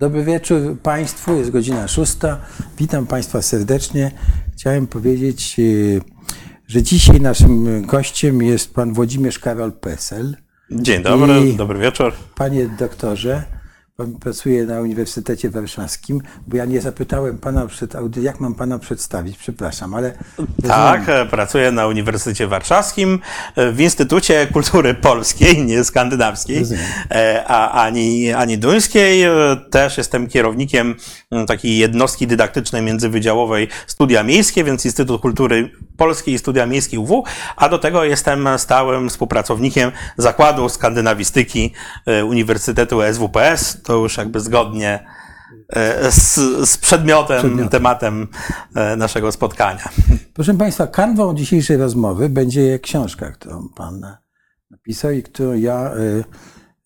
Dobry wieczór Państwu, jest godzina szósta. Witam Państwa serdecznie. Chciałem powiedzieć, e, że dzisiaj naszym gościem jest pan Włodzimierz Karol Pesel. Dzień dobry, I- dobry wieczór. Panie doktorze, pracuje na Uniwersytecie Warszawskim, bo ja nie zapytałem pana przed audy, jak mam pana przedstawić, przepraszam, ale... Tak, e, pracuję na Uniwersytecie Warszawskim e, w Instytucie Kultury Polskiej, nie skandynawskiej, Rozumiem. e, a ani, ani duńskiej. E, Też jestem kierownikiem m, takiej jednostki dydaktycznej międzywydziałowej Studia Miejskie, więc Instytut Kultury Polskiej i Studia Miejskie UW, a do tego jestem stałym współpracownikiem Zakładu Skandynawistyki Uniwersytetu SWPS. To już jakby zgodnie e, z, z przedmiotem, Przedmiotem. tematem e, naszego spotkania. Proszę Państwa, kanwą dzisiejszej rozmowy będzie książka, którą Pan napisał i którą ja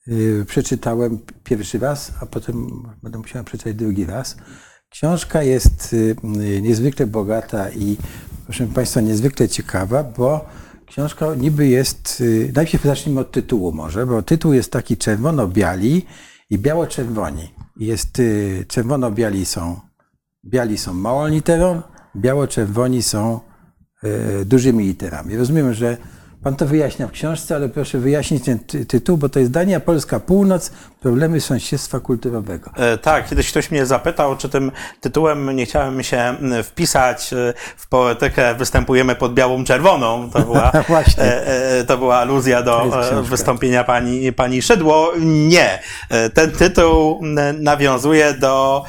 y, przeczytałem pierwszy raz, a potem będę musiał przeczytać drugi raz. Książka jest niezwykle bogata i, proszę Państwa, niezwykle ciekawa, bo książka niby jest. Najpierw zacznijmy od tytułu, może, bo tytuł jest taki czerwono-biali i biało-czerwoni. Jest y, czerwono-biali są Biali są małą literą, biało-czerwoni są e, dużymi literami. Rozumiem, że Pan to wyjaśnia w książce, ale proszę wyjaśnić ten ty tytuł, bo to jest Dania, Polska, Północ, problemy sąsiedztwa kulturowego. E, Tak, kiedyś ktoś mnie zapytał, czy tym tytułem nie chciałem się wpisać e, w poetykę Występujemy pod białą czerwoną. To była, Właśnie. e, to była aluzja do wystąpienia pani, pani Szydło. Nie. Ten tytuł nawiązuje do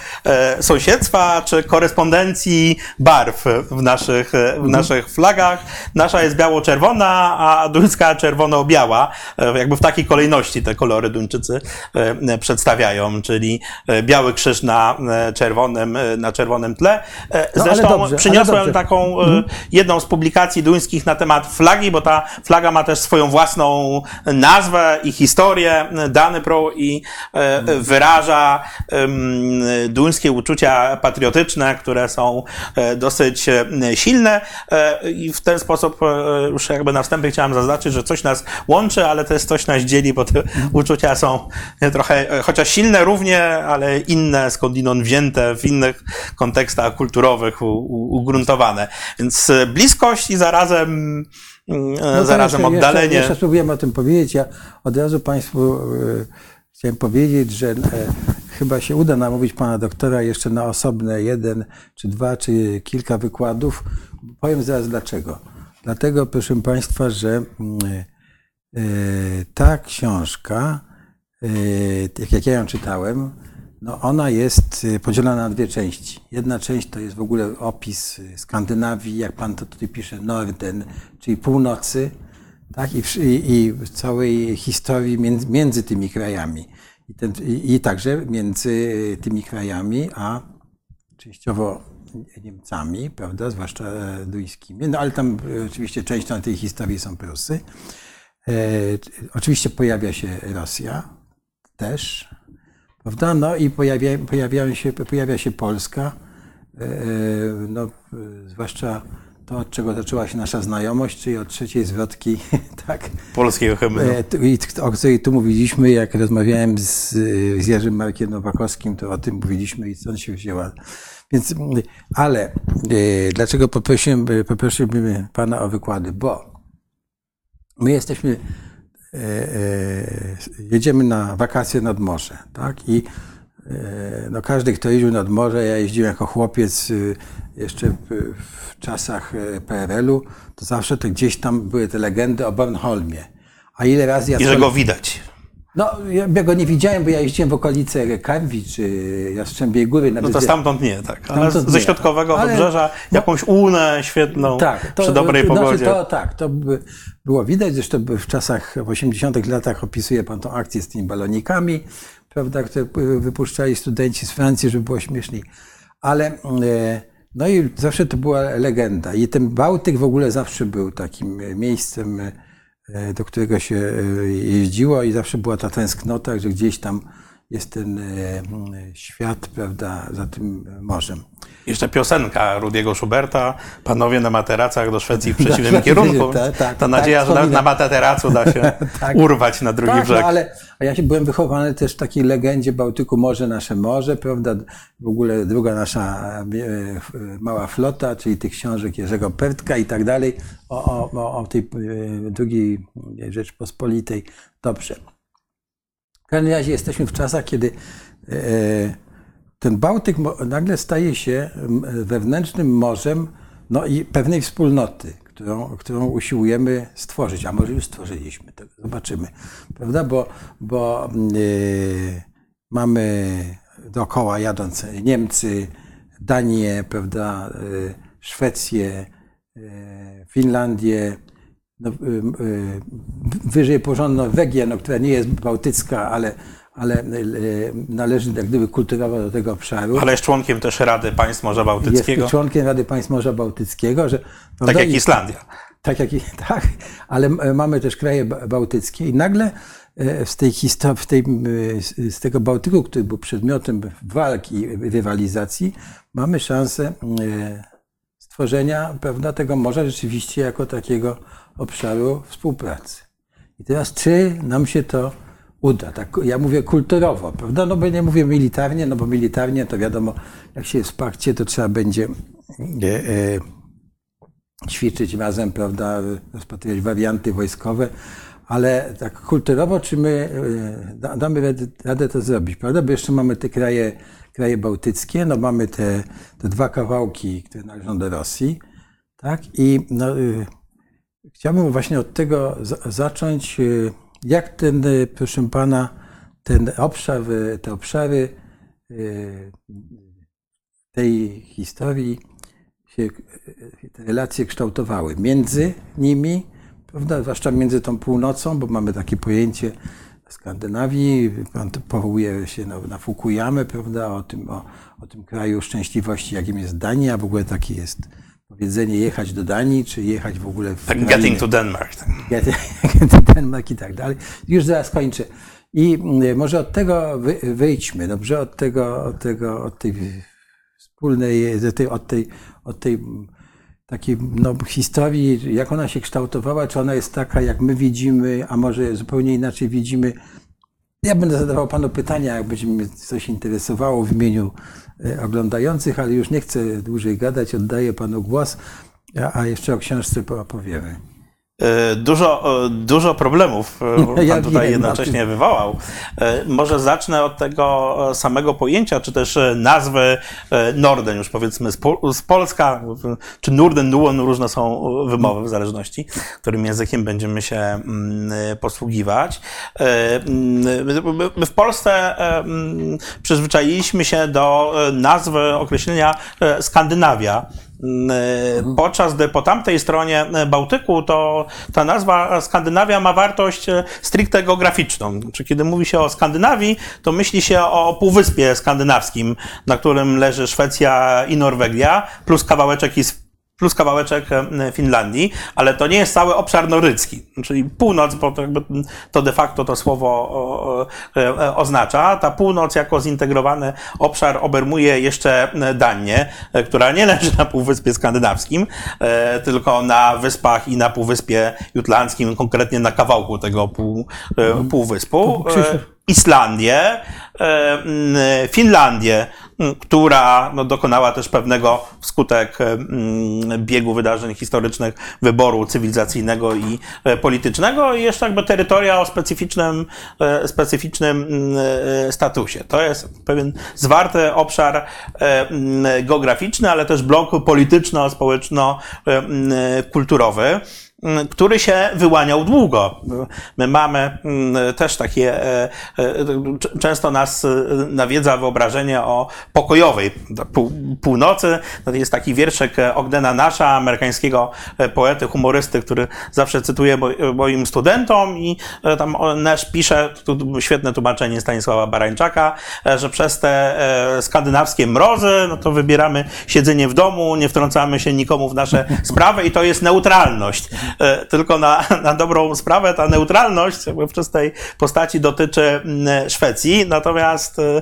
sąsiedztwa czy korespondencji barw w naszych, w naszych flagach. Nasza jest biało-czerwona, a duńska czerwono-biała. Jakby w takiej kolejności te kolory Duńczycy przedstawiają, czyli e, biały krzyż na e, czerwonym, e, na czerwonym tle. E, No, Zresztą dobrze, ale przyniosłem dobrze. taką e, jedną z publikacji duńskich na temat flagi, bo ta flaga ma też swoją własną nazwę i historię. Dany Pro i e, wyraża duńskie uczucia patriotyczne, które są e, dosyć e, silne e, i w ten sposób e, już jakby na wstępie chciałem zaznaczyć, że coś nas łączy, ale też coś nas dzieli, bo te uczucia są trochę, e, chociaż silne równie, ale inne, skądinąd wzięte, w innych kontekstach kulturowych u, u, ugruntowane. Więc e, bliskość i zarazem, mm, e, No zarazem jeszcze, oddalenie. Jeszcze, jeszcze spróbujemy o tym powiedzieć. Ja od razu Państwu chciałem powiedzieć, że chyba się uda namówić Pana doktora jeszcze na osobne jeden, czy dwa, czy kilka wykładów. Powiem zaraz dlaczego. Dlatego, proszę Państwa, że mm, ta książka, jak ja ją czytałem, no ona jest e, podzielona na dwie części. Jedna część to jest w ogóle opis e, Skandynawii, jak pan to tutaj pisze, Norden, czyli północy, tak? I, i, i całej historii między, między tymi krajami. I, ten, I także między tymi krajami, a częściowo Niemcami, prawda, zwłaszcza e, duńskimi. No ale tam e, oczywiście częścią tej historii są Prusy. E, oczywiście pojawia się Rosja też, prawda? No i pojawia, pojawiają się, pojawia się Polska, e, no, e, zwłaszcza to, od czego zaczęła się nasza znajomość, czyli od trzeciej zwrotki, tak, polskiego hymnu. E, i t- o której tu mówiliśmy, jak rozmawiałem z, z Jerzym Markiem Nowakowskim, to o tym mówiliśmy i stąd się wzięła. Więc, ale e, dlaczego poprosiłem, e, poprosiłbym Pana o wykłady? Bo my jesteśmy, e, e, jedziemy na wakacje nad morze, tak? I e, no każdy, kto jeździł nad morze, ja jeździłem jako chłopiec y, jeszcze w, czasach e, PRL-u, to zawsze to gdzieś tam były te legendy o Bornholmie. A ile razy ja I że co- go widać. No, ja, go nie widziałem, bo ja jeździłem w okolice Karwi czy Jastrzębiej Góry. No Nawet to stamtąd nie, tak. Ale Stamtąd ze środkowego Ale- wybrzeża jakąś łunę świetną tak, przy dobrej to, pogodzie. Znaczy to, tak, to było widać, zresztą w czasach, w 80 latach opisuje pan tą akcję z tymi balonikami, prawda, które wypuszczali studenci z Francji, żeby było śmieszniej. Ale e, no i zawsze to była legenda. I ten Bałtyk w ogóle zawsze był takim e, miejscem, e, do którego się jeździło i zawsze była ta tęsknota, że gdzieś tam jest ten e, świat, prawda, za tym morzem. Jeszcze piosenka Rudiego Schuberta, panowie na materacach do Szwecji w przeciwnym kierunku. Tak, tak, Ta nadzieja, tak, że na, wspominam. na materacu da się Tak. urwać na drugi Tak, brzeg. no, ale a ja się byłem wychowany też w takiej legendzie Bałtyku Morze nasze morze, prawda? W ogóle druga nasza e, e, mała flota, czyli tych książek Jerzego Pertka i tak dalej, o, o, o, tej drugiej Rzeczpospolitej. Dobrze. W każdym razie jesteśmy w czasach, kiedy e, ten Bałtyk nagle staje się wewnętrznym morzem no i pewnej wspólnoty, którą, którą usiłujemy stworzyć, a może już stworzyliśmy, to zobaczymy, prawda? Bo, bo e, mamy dookoła jadąc Niemcy, Danię, prawda, e, Szwecję, Finlandię, no, y, y, wyżej położoną Norwegię, no, która nie jest bałtycka, ale, ale y, należy jak gdyby kulturowo do tego obszaru. Ale jest członkiem też Rady Państw Morza Bałtyckiego, Jest członkiem Rady Państw Morza Bałtyckiego, że tak prawda, jak i- Islandia. tak, jak, tak, ale mamy też kraje ba- bałtyckie i nagle z tej historii, z, tej, z- tego Bałtyku, który był przedmiotem walki i rywalizacji, mamy szansę stworzenia prawda, tego morza rzeczywiście jako takiego obszaru współpracy. I teraz, czy nam się to uda? Tak, ja mówię kulturowo, prawda? No bo nie mówię militarnie, no bo militarnie to wiadomo, jak się jest w pakcie, to trzeba będzie e, e, ćwiczyć razem, prawda, rozpatrywać warianty wojskowe, ale tak kulturowo, czy my e, da- damy radę, radę to zrobić, prawda? Bo jeszcze mamy te kraje, kraje bałtyckie, no mamy te, te dwa kawałki, które należą do Rosji, tak? I no, y, chciałbym właśnie od tego za- zacząć, y, jak ten, y, proszę pana, ten obszar, y, te obszary tej historii się te relacje kształtowały między nimi, prawda, zwłaszcza między tą północą, bo mamy takie pojęcie Skandynawii, pan powołuje się na, na prawda, o tym, o, o tym kraju szczęśliwości, jakim jest Dania, w ogóle takie jest powiedzenie jechać do Danii, czy jechać w ogóle w Tak, getting to Denmark. Tak. Denmark i tak dalej. Już zaraz kończę. I mm, może od tego wy, wyjdźmy, dobrze? Od tego, od tego, od tej wspólnej, od tej, od tej, od tej mm, takiej no, historii, jak ona się kształtowała, czy ona jest taka, jak my widzimy, a może zupełnie inaczej widzimy. Ja będę zadawał panu pytania, jak będzie mnie coś interesowało w imieniu oglądających, ale już nie chcę dłużej gadać, oddaję panu głos, a, jeszcze o książce opowiemy. E, Dużo, e, dużo problemów e, pan Ja tutaj wiem, jednocześnie wywołał. E, Może zacznę od tego samego pojęcia, czy też nazwy Norden, już powiedzmy z, Pol- z Polska, czy Norden, Nuon, różne są wymowy w zależności, którym językiem będziemy się mm, posługiwać. Mm, my- my W Polsce mm, przyzwyczailiśmy się do nazwy, określenia Skandynawia. Mm, Podczas gdy po tamtej stronie Bałtyku to ta nazwa Skandynawia ma wartość e, stricte geograficzną. Czy kiedy mówi się o Skandynawii, to myśli się o Półwyspie Skandynawskim, na którym leży Szwecja i Norwegia, plus kawałeczek is- plus kawałeczek e, Finlandii, ale to nie jest cały obszar nordycki, czyli północ, bo to, jakby to de facto to słowo o, e, oznacza. Ta północ jako zintegrowany obszar obermuje jeszcze Danię, e, która nie leży na Półwyspie Skandynawskim, e, tylko na wyspach i na Półwyspie Jutlandzkim, konkretnie na kawałku tego pół, e, półwyspu. E, Islandię, e, Finlandię, która no, dokonała też pewnego wskutek biegu wydarzeń historycznych, wyboru cywilizacyjnego i e, politycznego i jeszcze jakby terytoria o specyficznym, e, specyficznym mm, e, statusie. To jest pewien zwarty obszar geograficzny, ale też blok polityczno-społeczno-kulturowy który się wyłaniał długo. My mamy mm, też takie, e, e, często nas e, nawiedza wyobrażenie o pokojowej pół, północy. No, Jest taki wierszyk e, Ogdena Nasza, amerykańskiego poety, humorysty, który zawsze cytuję mo- moim studentom i tam Nasz pisze, tu świetne tłumaczenie Stanisława Barańczaka, że przez te skandynawskie mrozy, no to wybieramy siedzenie w domu, nie wtrącamy się nikomu w nasze sprawy i to jest neutralność. E, tylko na, na dobrą sprawę ta neutralność w czystej postaci dotyczy mm, Szwecji, natomiast e,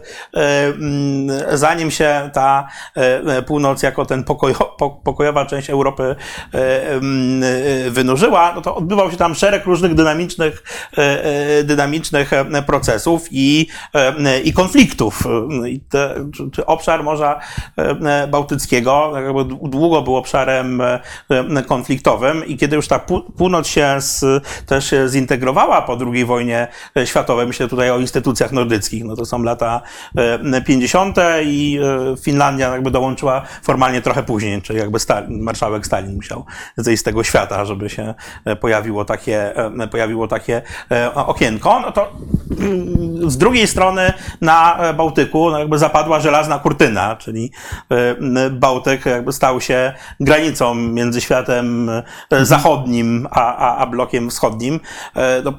mm, zanim się ta e, północ jako ten pokojo, pokojowa część Europy mm, wynurzyła, no to odbywał się tam szereg różnych dynamicznych, dynamicznych procesów i, i konfliktów. I te, obszar Morza Bałtyckiego długo był obszarem konfliktowym i kiedy już ta północ się z, też się zintegrowała po II wojnie światowej, myślę tutaj o instytucjach nordyckich, no to są lata 50. i Finlandia jakby dołączyła formalnie trochę później, czyli jakby Stalin, marszałek Stalin musiał zejść z tego świata, żeby się pojawiło takie, pojawiło takie okienko, no to mm, z drugiej strony na Bałtyku no jakby zapadła żelazna kurtyna, czyli Bałtyk jakby stał się granicą między światem zachodnim a, a, a blokiem wschodnim. To,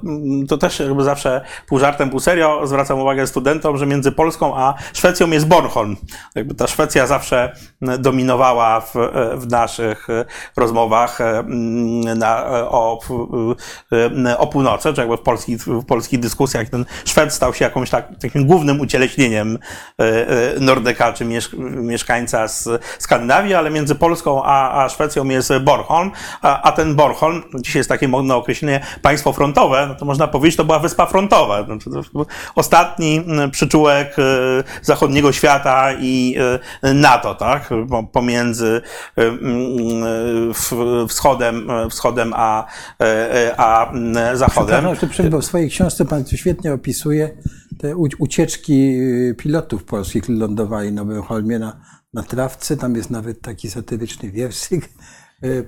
to też jakby zawsze pół żartem, pół serio zwracam uwagę studentom, że między Polską a Szwecją jest Bornholm. Jakby ta Szwecja zawsze dominowała w, w naszych rozmowach na, o, o północy, czy jakby w polskich, w polskich dyskusjach ten Szwed stał się jakąś tak, takim głównym ucieleśnieniem Nordyka, czy mieszkańca z Skandynawii, ale między Polską a, a Szwecją jest Bornholm, a, a ten Bornholm, dzisiaj jest takie modne określenie państwo frontowe, no to można powiedzieć, to była wyspa frontowa. Znaczy, ostatni przyczółek e, zachodniego świata i e, NATO, tak? Pomiędzy e, wschodem, wschodem a, a zachodem. Przepraszam, w swojej książce pan świetnie opisuje te ucieczki pilotów polskich, którzy lądowali na Bornholmie na, na trawce. Tam jest nawet taki satyryczny wierszyk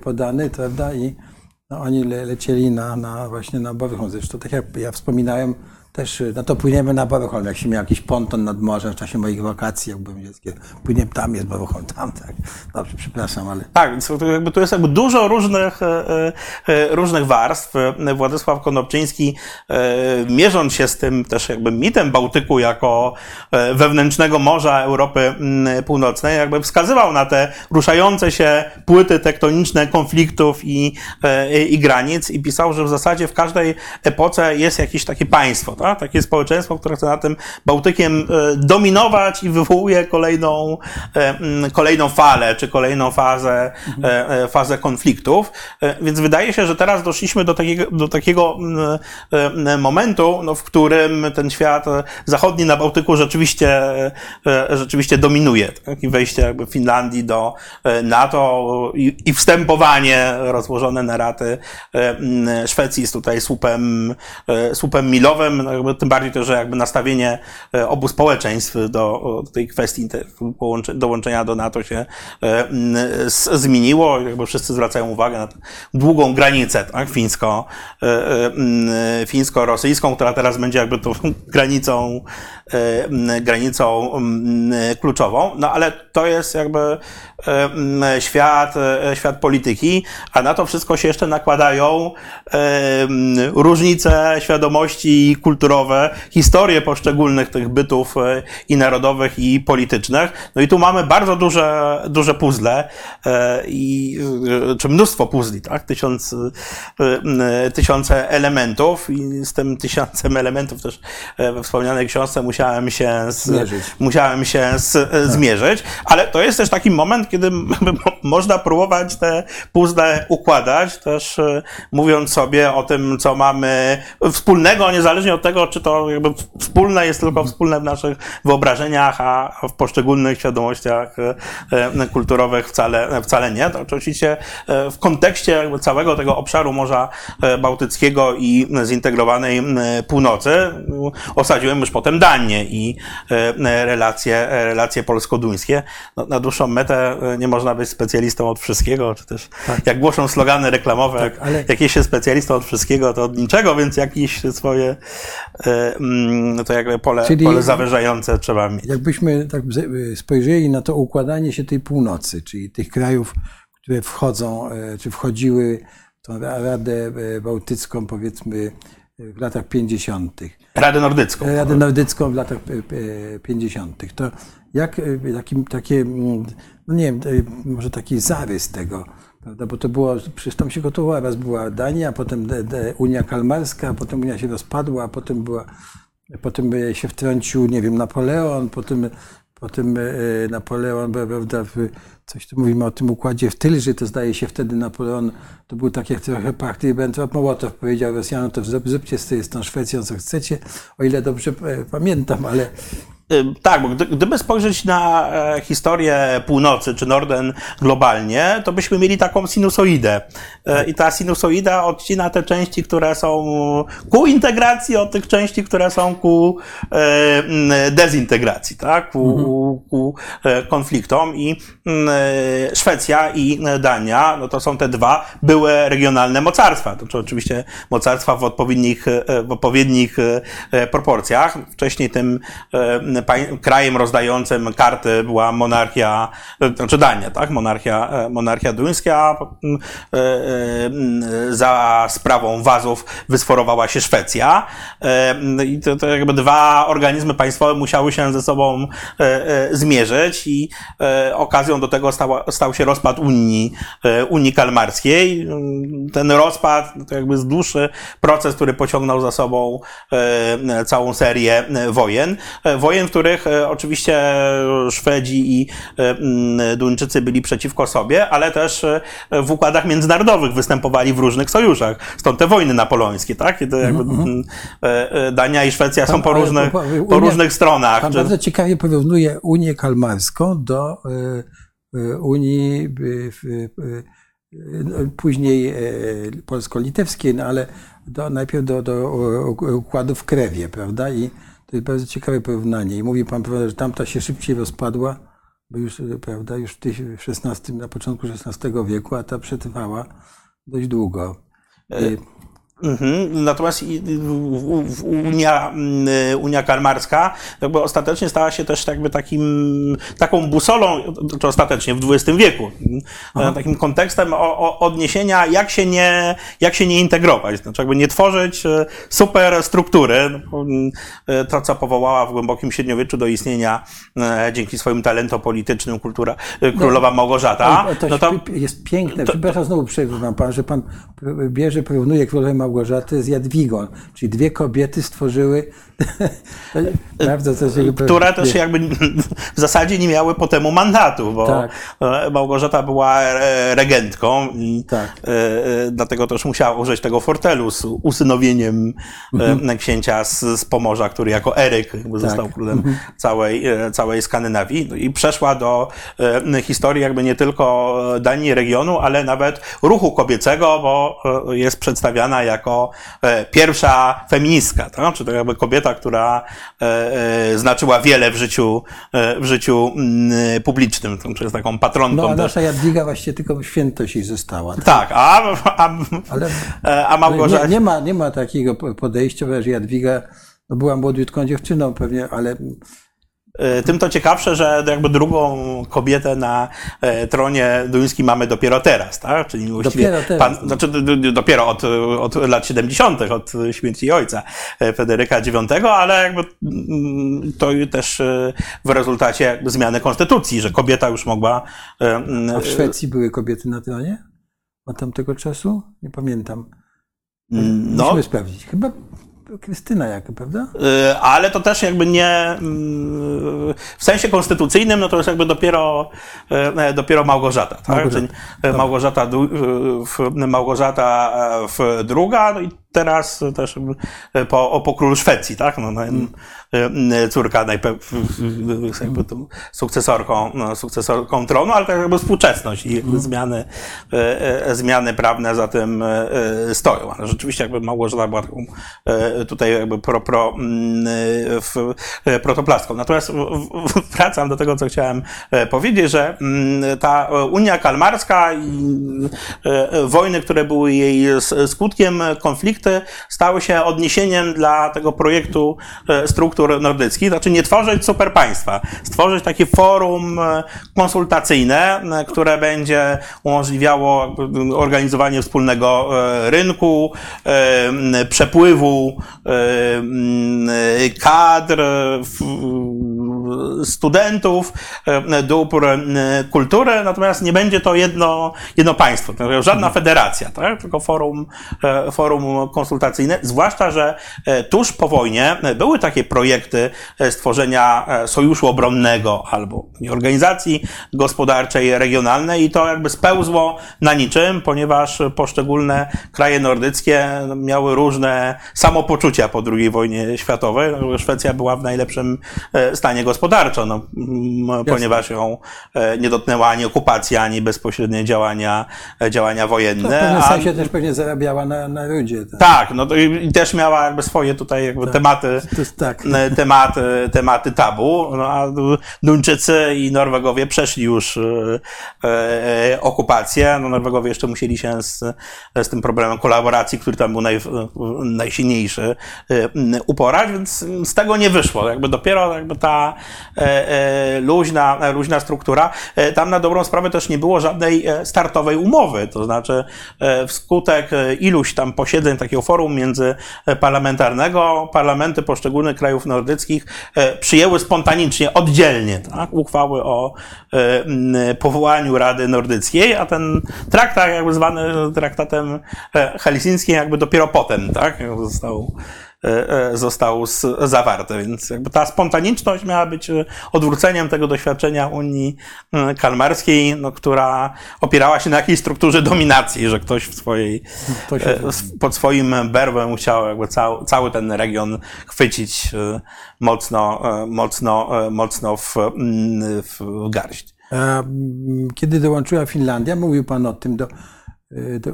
podany, prawda? I no, oni le, lecieli na, na, właśnie na Borychon. Zresztą tak jak ja wspominałem, też no to płyniemy na Borychon. Jak się miał jakiś ponton nad morzem w czasie moich wakacji, jak byłem dzieckiem, płyniemy tam, jest Borychon, tam, tak. Dobrze, przepraszam, ale... Tak, więc jakby, to jest jakby dużo różnych, e, e, różnych warstw. Władysław Konopczyński, e, mierząc się z tym też jakby mitem Bałtyku jako e, wewnętrznego morza Europy Północnej, jakby wskazywał na te ruszające się płyty tektoniczne konfliktów i, e, i granic i pisał, że w zasadzie w każdej epoce jest jakieś takie państwo, tak? Takie społeczeństwo, które chce na tym Bałtykiem e, dominować i wywołuje kolejną, e, kolejną falę, czy kolejną fazę, mhm. fazę konfliktów. Więc wydaje się, że teraz doszliśmy do takiego, do takiego momentu, no, w którym ten świat zachodni na Bałtyku rzeczywiście, rzeczywiście dominuje. Tak? I wejście jakby Finlandii do NATO i, i wstępowanie rozłożone na raty Szwecji jest tutaj słupem, słupem milowym. Jakby tym bardziej też, że jakby nastawienie e, obu społeczeństw do, tej kwestii dołączenia do NATO się e, zmieniło. Jakby wszyscy zwracają uwagę na długą granicę tak, fińsko, e, fińsko-rosyjską, która teraz będzie jakby tą granicą, granicą kluczową. No ale to jest jakby świat, świat polityki, a na to wszystko się jeszcze nakładają różnice świadomości kulturowe, historie poszczególnych tych bytów e, i narodowych, i politycznych. No i tu mamy bardzo duże, duże puzzle, e, i, e, czy mnóstwo puzli, tak? Tysiąc, tysiące elementów i z tym tysiącem elementów też we wspomnianej książce musiałem się z, zmierzyć. musiałem się z, tak. zmierzyć, ale to jest też taki moment, kiedy można próbować te puzzle układać, też mówiąc sobie o tym, co mamy wspólnego, niezależnie od tego, czy to jakby wspólne jest tylko wspólne w naszych wyobrażeniach, a w poszczególnych świadomościach e, kulturowych wcale, wcale nie. To oczywiście w kontekście całego tego obszaru Morza Bałtyckiego i zintegrowanej północy osadziłem już potem Danię i relacje, relacje polsko-duńskie. No, na dłuższą metę nie można być specjalistą od wszystkiego, czy też tak. jak głoszą slogany reklamowe, tak, ale... jak jest się specjalistą od wszystkiego, to od niczego, więc jakieś swoje no to jakby pole, Czyli pole zawężające trzeba mieć. Jakbyśmy tak spojrzeli na to układanie się tej północy, czyli tych krajów, które wchodzą, e, czy wchodziły w tą Radę e, Bałtycką, powiedzmy, w latach 50. Radę Nordycką. Radę Nordycką w latach 50. To jak jakim, takie, no nie wiem, może taki zarys tego, prawda? Bo to było, przecież tam się gotowała, raz była Dania, potem Unia Kalmarska, potem Unia się rozpadła, potem była, potem się wtrącił, nie wiem, Napoleon, potem, potem e, Napoleon, prawda, w, coś tu mówimy o tym układzie w Tylży, to zdaje się wtedy Napoleon, to był tak jak trochę partii Ribbentrop Mołotow powiedział Rosjanom, to zróbcie z, tą Szwecją co chcecie, o ile dobrze e, pamiętam, ale tak, bo gdyby spojrzeć na e, historię północy czy Norden globalnie, to byśmy mieli taką sinusoidę. E, I ta sinusoida odcina te części, które są ku integracji od tych części, które są ku dezintegracji, tak? Ku, mhm. ku konfliktom. I Szwecja i Dania, no to są te dwa były regionalne mocarstwa. To czy oczywiście mocarstwa w odpowiednich, w odpowiednich proporcjach. Wcześniej tym krajem rozdającym karty była monarchia, znaczy Dania, tak? Monarchia, e, monarchia duńska. E, e, za sprawą wazów wysforowała się Szwecja. I to, to jakby dwa organizmy państwowe musiały się ze sobą zmierzyć i okazją do tego stał, stał się rozpad Unii, Unii Kalmarskiej. Ten rozpad to jakby jest dłuższy proces, który pociągnął za sobą całą serię wojen. Wojen w których e, oczywiście Szwedzi i e, Duńczycy byli przeciwko sobie, ale też e, w układach międzynarodowych występowali w różnych sojuszach. Stąd te wojny napoleońskie, tak? To jakby mm -hmm. Dania i Szwecja pan, są po, różnych, po, Unia, po różnych stronach. Pan czy... bardzo ciekawie porównuje Unię Kalmarską do Unii później polsko-litewskiej, no ale do, najpierw do, do układu w Krewie, prawda? I to jest bardzo ciekawe porównanie. I mówi pan, że tamta się szybciej rozpadła, bo już, prawda, już w XVI, na początku XVI wieku, a ta przetrwała dość długo. E, Mhm. Natomiast Unia, mm, Unia Kalmarska jakby ostatecznie stała się też jakby takim, taką busolą, czy ostatecznie w XX wieku, Aha. takim kontekstem odniesienia, jak się, nie, jak się nie integrować, znaczy jakby nie tworzyć e, super struktury. No, e, to, co powołała w głębokim średniowieczu do istnienia e, dzięki swoim talentom politycznym kultura, królowa no, Małgorzata. To, no to jest piękne. To, Przepraszam, znowu przerywam pan, że pan bierze, porównuje królowę Małgorzaty z Jadwigą, czyli dwie kobiety stworzyły Prawda, to się które też jakby w zasadzie nie miały po temu mandatu, bo tak. Małgorzata była regentką i tak. E, e, dlatego też musiała użyć tego fortelu z usynowieniem e, mhm. księcia z, z Pomorza, który jako Eryk tak. został królem mhm. całej, całej Skandynawii no i przeszła do historii jakby nie tylko Danii regionu, ale nawet ruchu kobiecego, bo jest przedstawiana jako pierwsza feministka, tak? czy to jakby kobieta która e, e, znaczyła wiele w życiu, e, w życiu mm, publicznym, to jest taką patronką. No, a nasza Jadwiga właśnie tylko świętość jej została. Tak, tak a, a, ale, a Małgorzata... Nie, nie, ma, nie ma takiego podejścia, że Jadwiga no była młodziutką dziewczyną pewnie, ale E, tym to ciekawsze, że jakby drugą kobietę na e, tronie duńskim mamy dopiero teraz, tak? Czyli właściwie dopiero teraz. Pan, znaczy dopiero od, od lat 70., od śmierci ojca e, Federyka IX, ale jakby mm, to też w rezultacie zmiany konstytucji, że kobieta już mogła. A w Szwecji były kobiety na tronie? Od tamtego czasu? Nie pamiętam. Mm, no. Musimy sprawdzić. Chyba Krystyna jaka, prawda? Y, ale to też jakby nie mm, w sensie konstytucyjnym, no to jest jakby dopiero, y, dopiero Małgorzata, tak? Małgorzata, Czyli Małgorzata, Małgorzata w druga, no i teraz też po, po królu Szwecji, tak? No, no, córka najpewniej sukcesorką, no, sukcesorką tronu, ale tak jakby współczesność i jakby zmiany, e, e, zmiany prawne za tym stoją. Ale rzeczywiście jakby Małgorzata była taką tutaj jakby pro, pro, w, protoplaską. Natomiast wracam do tego, co chciałem powiedzieć, że ta Unia Kalmarska i wojny, które były jej skutkiem, konflikty, stały się odniesieniem dla tego projektu struktur struktur nordyckich, znaczy nie tworzyć super państwa, stworzyć takie forum e, konsultacyjne, e, które będzie umożliwiało organizowanie wspólnego e, rynku, przepływu kadr, studentów, dóbr kultury, natomiast nie będzie to jedno, jedno państwo, żadna federacja, tak? tylko forum, forum konsultacyjne, zwłaszcza, że tuż po wojnie były takie projekty stworzenia sojuszu obronnego albo organizacji gospodarczej regionalnej i to jakby spełzło na niczym, ponieważ poszczególne kraje nordyckie miały różne samopoczucia po II wojnie światowej. Szwecja była w najlepszym e, stanie gospodarczo, no, ponieważ ją e, nie dotknęła ani okupacja, ani bezpośrednie działania, e, działania wojenne. To w pewnym a... sensie też pewnie zarabiała na, na rudzie. Tak, tak no to i też miała jakby swoje tutaj jakby tak. tematy, tak. tematy, tematy tabu, no, a Duńczycy i Norwegowie przeszli już e, okupację. No, Norwegowie jeszcze musieli się z, z tym problemem kolaboracji, który tam był naj, najsilniejszy, uporać, więc z tego nie wyszło. Jakby dopiero jakby ta e, e, luźna, luźna struktura. E, tam na dobrą sprawę też nie było żadnej startowej umowy, to znaczy wskutek iluś tam posiedzeń takiego forum międzyparlamentarnego, parlamenty poszczególnych krajów nordyckich przyjęły spontanicznie, oddzielnie tak, uchwały o powołaniu Rady Nordyckiej, a ten traktat jakby zwany traktatem helsińskim jakby dopiero potem tak, został E, e, został zawarty. Więc jakby ta spontaniczność miała być e, odwróceniem tego doświadczenia Unii Kalmarskiej, no, która opierała się na jakiejś strukturze dominacji, że ktoś w swojej, pod swoim berwem chciał jakby cały, cały ten region chwycić mocno, mocno, mocno w, w garść. Kiedy dołączyła Finlandia, mówił Pan o tym do, do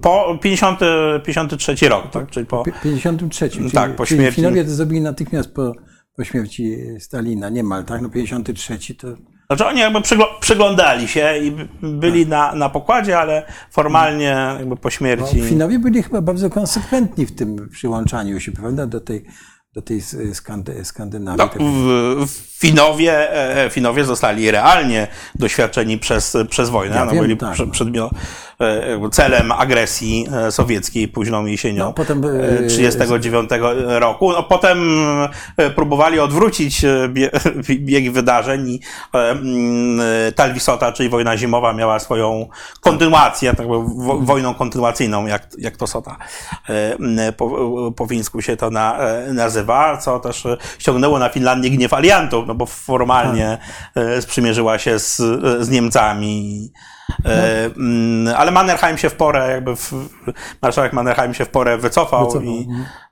po 50, 53 rok, tak? Czyli po 53. Czyli, tak, po śmierci. Finowie to zrobili natychmiast po, po śmierci Stalina, niemal, tak? No 53 to. Znaczy oni jakby przyglądali się i byli tak. na, na pokładzie, ale formalnie jakby po śmierci. No, Finowie byli chyba bardzo konsekwentni w tym przyłączaniu się, prawda, do tej, do tej Skandynawii. No, w, Finowie, e, Finowie zostali realnie doświadczeni przez, przez wojnę. Ja no, wiem, byli tak. przedmio, e, celem agresji e, sowieckiej późną jesienią no, potem, 39 roku. No, potem próbowali odwrócić bieg wydarzeń i Talwisota, czyli wojna zimowa, miała swoją kontynuację, tak wojną kontynuacyjną, jak, jak to Sota po, po fińsku się to na, nazywa, co też ściągnęło na Finlandię gniew aliantów, no bo formalnie tak. sprzymierzyła się z, z Niemcami. E, mm, ale Mannerheim się w porę, jakby w, marszałek Mannerheim się w porę wycofał, wycofał. I, e,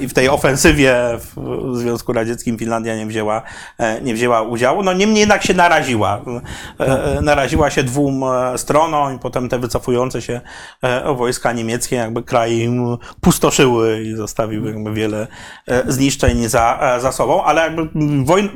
i w tej ofensywie w Związku Radzieckim Finlandia nie wzięła, e, nie wzięła udziału. No niemniej jednak się naraziła. Naraziła się dwóm stronom i potem te wycofujące się wojska niemieckie jakby kraj pustoszyły i zostawiły jakby wiele zniszczeń za, za sobą, ale jakby wojn,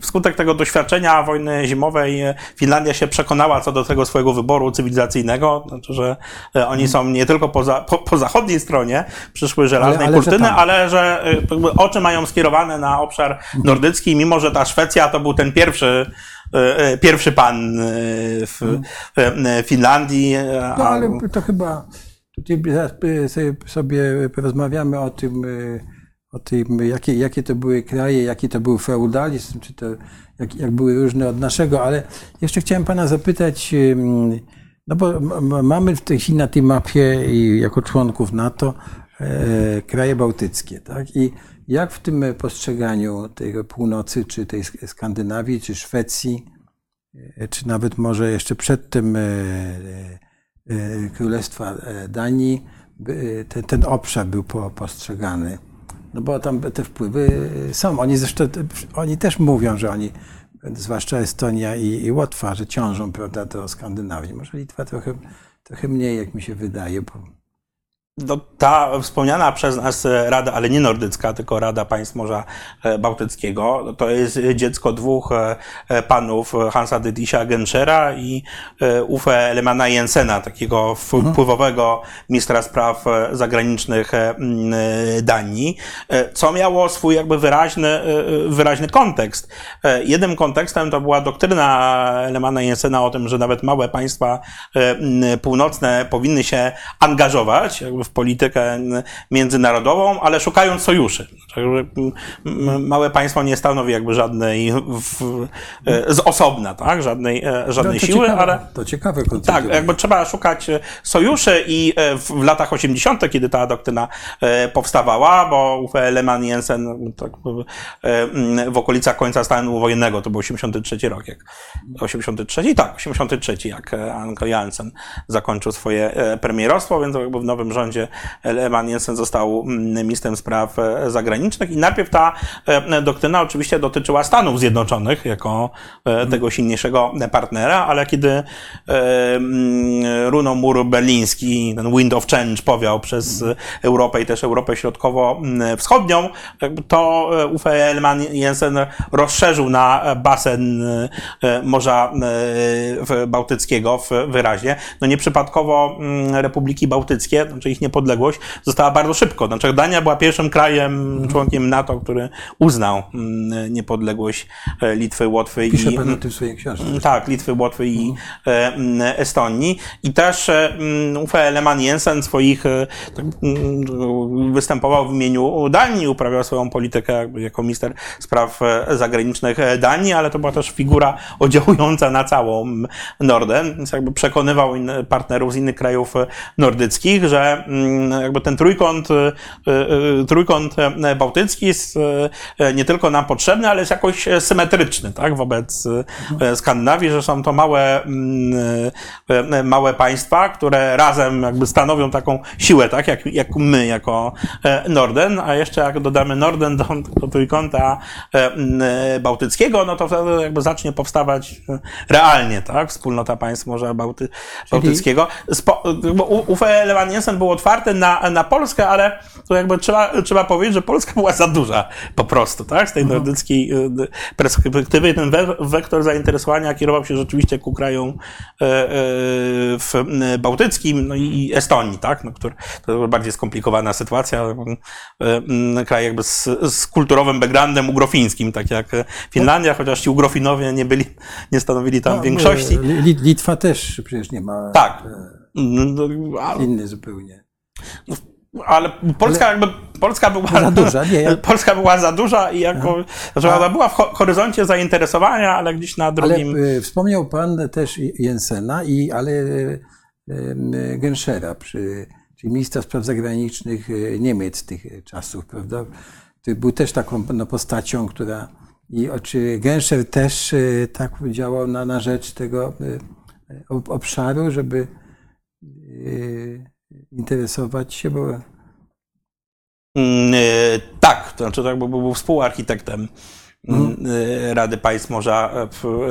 wskutek tego doświadczenia wojny zimowej Finlandia się przekonała co do tego swojego wyboru cywilizacyjnego, znaczy, że e, oni są nie tylko po, za, po, po zachodniej stronie przyszły żelaznej ale, kurtyny, że ale że e, oczy mają skierowane na obszar nordycki, mimo że ta Szwecja to był ten pierwszy e, pierwszy pan w Finlandii. No ale to chyba tutaj sobie porozmawiamy o tym, o tym jakie, jakie to były kraje, jaki to był feudalizm, czy to jak, jak były różne od naszego, ale jeszcze chciałem pana zapytać, no bo mamy w tej chwili na tej mapie i jako członków NATO kraje bałtyckie, tak? I jak w tym postrzeganiu tej północy, czy tej Skandynawii, czy Szwecji, e, czy nawet może jeszcze przed tym e, Królestwa Danii, ten, ten obszar był postrzegany? No bo tam te wpływy są. Oni zresztą, oni też mówią, że oni, zwłaszcza Estonia i, i Łotwa, że ciążą, prawda, do Skandynawii. Może Litwa trochę, trochę mniej, jak mi się wydaje, bo no, ta wspomniana przez nas Rada, ale nie nordycka, tylko Rada Państw Morza e, Bałtyckiego, to jest dziecko dwóch e, e, panów, Hansa Dietricha Genschera i Uffe Lemana Jensena, takiego mhm. wpływowego ministra spraw zagranicznych Danii, co miało swój jakby wyraźny, wyraźny kontekst. Jednym kontekstem to była doktryna Lemana Jensena o tym, że nawet małe państwa północne powinny się angażować jakby w politykę międzynarodową, ale szukając sojuszy. Także m- małe państwo nie stanowi jakby żadnej w, e, z osobna, tak? Żadnej, e, żadnej No, siły, ciekawe, ale To ciekawe koncepty. tak, jakby trzeba szukać e, sojuszy i w, latach 80., kiedy ta doktryna powstawała, bo Uwe Lehmann Jensen tak, mm, w okolicach końca stanu wojennego, to był 83 rok, jak 83, tak, 83, jak Anko Jansen zakończył swoje premierostwo, więc jakby w nowym rządzie Lehmann Jensen został mm, ministrem spraw e, zagranicznych. I najpierw ta e, doktryna oczywiście dotyczyła Stanów Zjednoczonych jako e, tego silniejszego partnera, ale kiedy mm, runął mur berliński, ten wind of change powiał przez Europę i też Europę Środkowo-Wschodnią, jakby to Uffe Elman Jensen rozszerzył na basen Morza Bałtyckiego w- wyraźnie. No nieprzypadkowo mm, Republiki Bałtyckie, znaczy ich niepodległość, została bardzo szybko. Znaczy Dania była pierwszym krajem, członkiem NATO, który uznał mm, niepodległość e, Litwy, Łotwy Pisze i pan o tym w swojej książce. tak, Litwy, Łotwy i e, m, Estonii. I też e, m, Uffe Lehmann Jensen swoich tak, występował w imieniu Danii, uprawiał swoją politykę jako minister spraw zagranicznych Danii, ale to była też figura oddziałująca na całą Norden, więc jakby przekonywał partnerów z innych krajów nordyckich, że mm, jakby ten trójkąt, e, e, trójkąt e, bałtycki jest e, nie tylko nam potrzebny, ale jest jakoś e, symetryczny, tak, wobec e, Skandynawii, że są to małe, mm, e, e, małe państwa, które razem jakby stanowią taką siłę, tak, jak, jak my, jako e, Norden, a jeszcze jak dodamy Norden do tego trójkąta e, m, e, bałtyckiego, no to wtedy jakby zacznie powstawać e, realnie, tak, wspólnota państw Morza Bałty, Bałtyckiego. Spo, bo U- Uffe Lehmann Jensen był otwarty na, na Polskę, ale to jakby trzeba, trzeba powiedzieć, że Polska była za duża po prostu, tak, z tej nordyckiej e, perspektywy. Ten we, wektor zainteresowania kierował się rzeczywiście ku krajom e, e, w m, bałtyckim, no i Estonii, tak, no, który, to bardziej skomplikowana sytuacja. Kraj jakby z, z kulturowym backgroundem ugrofińskim, tak jak Finlandia, chociaż ci ugrofinowie nie byli, nie stanowili tam No, większości. Li- Litwa też przecież nie ma. Tak. e, No, a- Inny zupełnie. Ale Polska jakby, Polska była Za duża, nie, ja- Polska była za duża i jako, że ona była w ho- horyzoncie zainteresowania, ale gdzieś na Ale drugim. e, wspomniał pan też Jensena, i, ale e, e, Genschera, przy, czyli ministra spraw zagranicznych e, Niemiec tych czasów, prawda? Który był też taką no, postacią, która. I czy Genscher też e, tak działał na, na rzecz tego ob- obszaru, żeby interesować się, bo Mm, e, tak, to znaczy tak, bo był współarchitektem Rady Państw Morza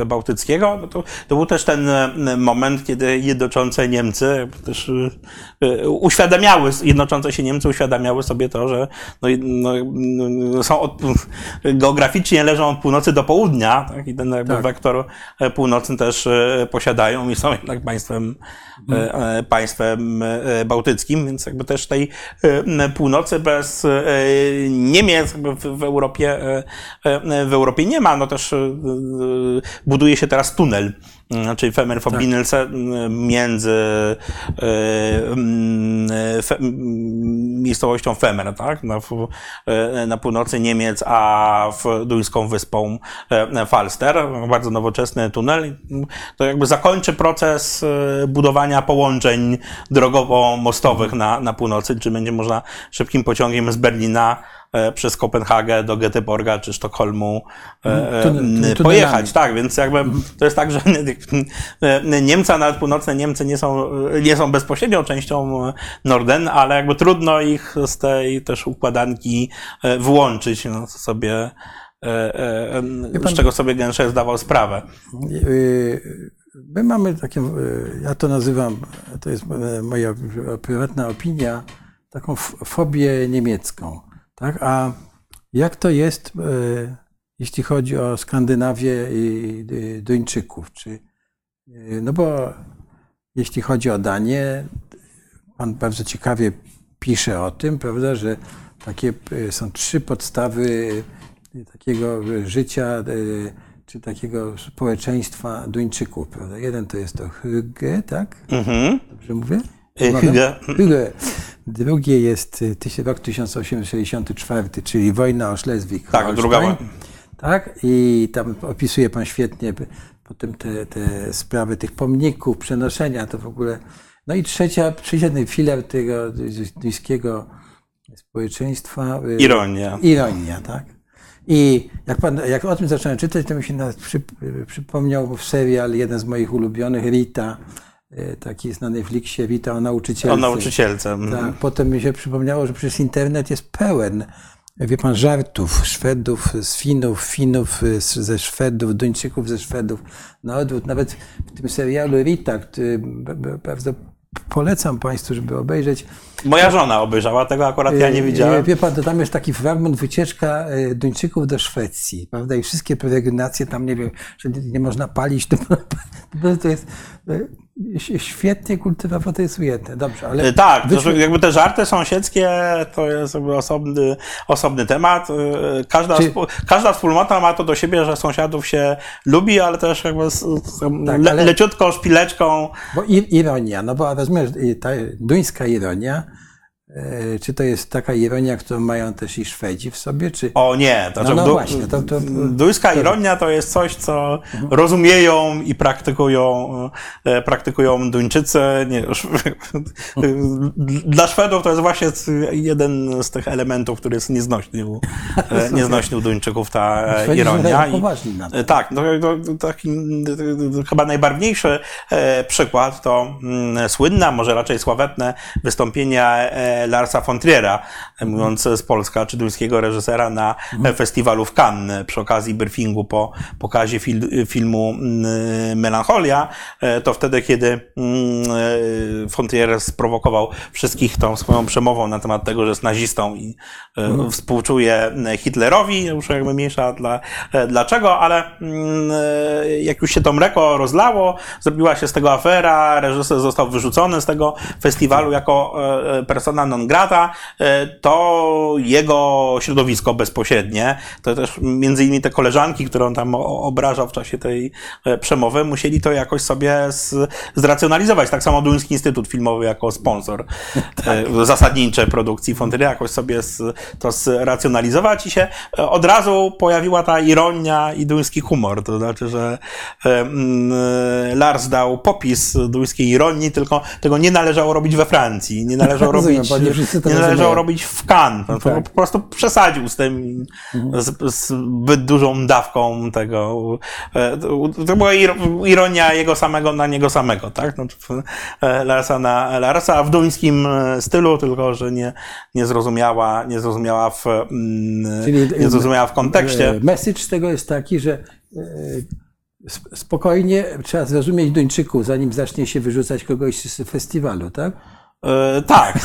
e, Bałtyckiego. No to, to był też ten e, moment, kiedy jednoczące Niemcy też e, e, uświadamiały, jednoczące się Niemcy uświadamiały sobie to, że no, no, no, są od, geograficznie leżą od północy do południa tak? i ten jakby Tak. wektor e, północny też posiadają i są jednak państwem, e, państwem bałtyckim, więc jakby też tej północy bez Niemiec w, w Europie w Europie nie ma. No też e, e, buduje się teraz tunel, mm, czyli Femmerforbindelse m, między fe, miejscowością Femer, tak, na, na północy Niemiec, a w duńską wyspą Falster. Bardzo nowoczesny tunel. To jakby zakończy proces budowania połączeń drogowo-mostowych na, na północy, czy będzie można szybkim pociągiem z Berlina przez Kopenhagę do Göteborga czy Sztokholmu e, e, Tunel- tunelami. pojechać. Tak, więc jakby to jest tak, że e, Niemcy, a nawet północne Niemcy nie są, nie są bezpośrednią częścią Norden, ale jakby trudno ich z tej też układanki e, wyłączyć, no, sobie, e, e, pan- z czego sobie Genscher zdawał sprawę. Yy, My mamy takie, yy, ja to nazywam, to jest e, moja prywatna opinia, taką fobię niemiecką. Tak? A jak to jest, e, jeśli chodzi o Skandynawię i Duńczyków? Czy, y, no bo jeśli chodzi o Danię, pan bardzo ciekawie pisze o tym, prawda, że takie y, są trzy podstawy takiego życia, czy takiego społeczeństwa Duńczyków, prawda? Jeden to jest to Hygge, tak? Mhm. Dobrze mówię? Hygge. Drugie jest y, rok 1864, czyli wojna o Szlezwik. Tak, druga wojna. Tak, i tam opisuje pan świetnie potem te, te sprawy tych pomników, przenoszenia, to w ogóle. No i trzecia, ten filar tego duńskiego społeczeństwa. y, Ironia. Ironia, tak. I jak, pan, jak o tym zacząłem czytać, to mi się przy, przypomniał serial, jeden z moich ulubionych, Rita, taki jest na Netflixie, Rita o nauczycielce. O nauczycielce. Tak, potem mi się przypomniało, że przecież internet jest pełen, wie pan, żartów Szwedów z Finów, Finów z, ze Szwedów, Duńczyków ze Szwedów. Na odwrót, nawet w tym serialu Rita, który b- bardzo polecam państwu, żeby obejrzeć. Moja żona obejrzała tego, akurat ja nie E, widziałem. Wie pan, to tam jest taki fragment, wycieczka e, Duńczyków do Szwecji, prawda? I wszystkie peregrynacje tam, nie wiem, że nie, nie można palić, to, to jest e, świetnie kultura protestujemy. Dobrze, ale... Y, Tak, to, wyszły- że jakby te żarty sąsiedzkie to jest jakby osobny, osobny temat. Y, Każda, Czy- współ- każda wspólnota ma to do siebie, że sąsiadów się lubi, ale też jakby z, z, Tak, le, ale- leciutką szpileczką. Bo ironia, no bo rozumiesz, ta duńska ironia, e, czy to jest taka ironia, którą mają też i Szwedzi w sobie, czy... O nie, to, No, no du- właśnie, to- to- duńska ironia to jest coś, co rozumieją i praktykują, e, praktykują Duńczycy. Nie, dla Szwedów to jest właśnie jeden z tych elementów, który jest nieznośny u, e, nieznośny u Duńczyków, ta e, Szwedzi ironia. I- na to. E, Tak, no, to, to taki e, chyba najbarwniejszy e, przykład to słynne, może raczej sławetne wystąpienie e, Larsa von Triera, mówiąc z Polska, czy duńskiego reżysera na festiwalu w Cannes przy okazji briefingu po pokazie fil, filmu mm, Melancholia. E, To wtedy, kiedy mm, e, sprowokował wszystkich tą swoją przemową na temat tego, że jest nazistą i e, współczuje Hitlerowi, już jakby mniejsza dla, dlaczego, ale mm, jak już się to mleko rozlało, zrobiła się z tego afera, reżyser został wyrzucony z tego festiwalu jako persona non grata, e, to jego środowisko bezpośrednie, to też między innymi te koleżanki, które on tam obrażał w czasie tej e, przemowy, musieli to jakoś sobie z, zracjonalizować. Tak samo Duński Instytut Filmowy jako sponsor zasadniczej produkcji Fontyry jakoś sobie z, to zracjonalizować i się od razu pojawiła ta ironia i duński humor. To znaczy, że Lars dał popis duńskiej ironii, tylko tego nie należało robić we Francji, nie należało robić, nie należało robić w Cannes. No, to Tak. po prostu przesadził z tym, z, z zbyt dużą dawką tego. e, To, była ir- ironia jego samego na niego samego, tak? E, Larsa na Larsa w duńskim e, stylu, tylko że nie, nie zrozumiała, nie zrozumiała w, mm, nie zrozumiała w kontekście. Message z tego jest taki, że sp- spokojnie trzeba zrozumieć Duńczyków, zanim zacznie się wyrzucać kogoś z festiwalu, tak? E, tak,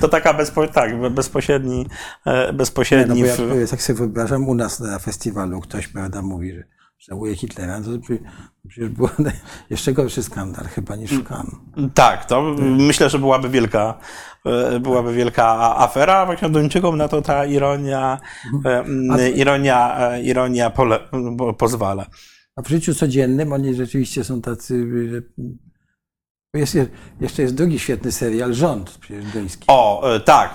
to taka bezpo, tak, bezpośredni, e, Nie, no bezpośredni ja tak sobie wyobrażam, u nas na festiwalu ktoś prawda, mówi, że żałuje Hitlera, to przecież było jeszcze gorszy skandal chyba niż w Cannes. Tak, to myślę, że byłaby wielka, e, byłaby wielka a- afera. Właśnie Duńczykom na to ta ironia, e, m, ironia, ironia pole, po- pozwala. A w życiu codziennym oni rzeczywiście są tacy, że... Jest, jeszcze jest drugi świetny serial, Rząd, duński. O, e, tak,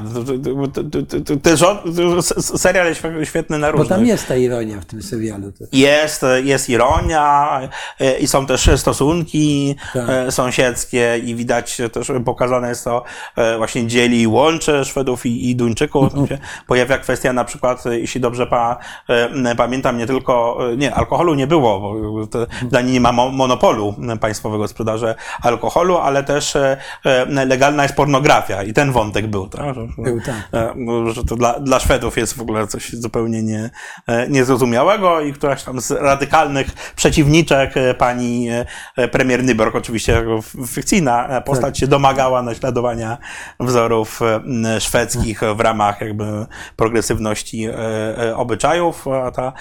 to rząd- serial jest świetny na Bo różnych. tam jest ta ironia w tym serialu. Jest, jest ironia e, i są też stosunki Tak. e, sąsiedzkie i widać też pokazane jest to e, właśnie dzieli i łączy Szwedów i, i Duńczyków. Tam się pojawia kwestia na przykład, e, jeśli dobrze pa, e, pamiętam, nie tylko, e, nie, alkoholu nie było, bo to, dla nich nie ma mo- monopolu państwowego sprzedaży alkoholu, ale też e, e, legalna jest pornografia i ten wątek był. Tak? Że- Był, tak. E, że to dla, dla Szwedów jest w ogóle coś zupełnie nie, niezrozumiałego i któraś tam z radykalnych przeciwniczek pani premier Nyborg, oczywiście fikcyjna postać, Tak. się domagała naśladowania wzorów szwedzkich w ramach jakby progresywności obyczajów, a ta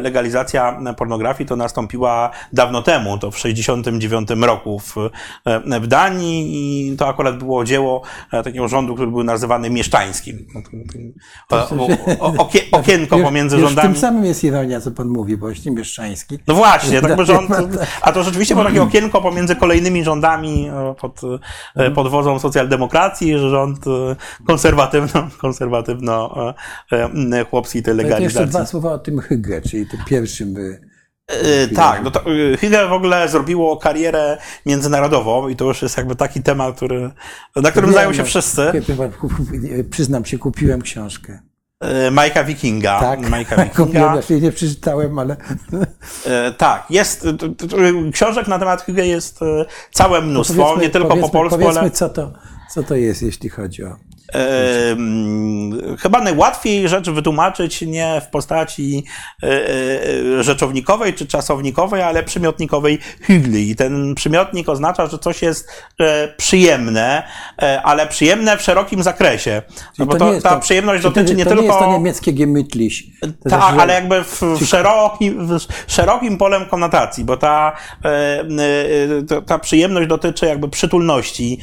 legalizacja pornografii to nastąpiła dawno temu, to w 69 roku w, e, w Danii i to akurat było dzieło e, takiego rządu, który był nazywany mieszczańskim. No, o- o- okie- Okienko Już- pomiędzy już rządami. W tym samym jest ironia, co pan mówi, bo właśnie mieszczański. No właśnie, tak by rząd, Tak. a to rzeczywiście było takie okienko pomiędzy kolejnymi rządami e, pod, e, pod wodzą socjaldemokracji, że rząd konserwatywno, konserwatywno chłopskiej tej To jeszcze legalizacji. dwa słowa o tym Hygge, czyli tym pierwszym. Y, E, tak, no to Hygge w ogóle zrobiło karierę międzynarodową i to już jest jakby taki temat, który, na którym Wiem, zajął się no, wszyscy. kupiłem- Przyznam się, kupiłem książkę. E, Majka Wikinga. Tak, Majka kupiłem, Wikinga. znaczy nie przeczytałem, ale E, tak, jest, książek na temat Hygge jest całe mnóstwo, powiedzmy, nie tylko po polsku, powiedzmy ale... co, to, co to jest, jeśli chodzi o... Chyba najłatwiej rzecz wytłumaczyć nie w postaci e, e, rzeczownikowej czy czasownikowej, ale przymiotnikowej hygli. I ten przymiotnik oznacza, że coś jest e, przyjemne, ale przyjemne w szerokim zakresie. No bo to to, ta to- przyjemność dotyczy to, nie to tylko. nie jest to niemieckie gemütlich. To Tak, znaczy, ale jakby w, w, szerokim, w szerokim polem konotacji, bo ta, ta, przyjemność dotyczy jakby przytulności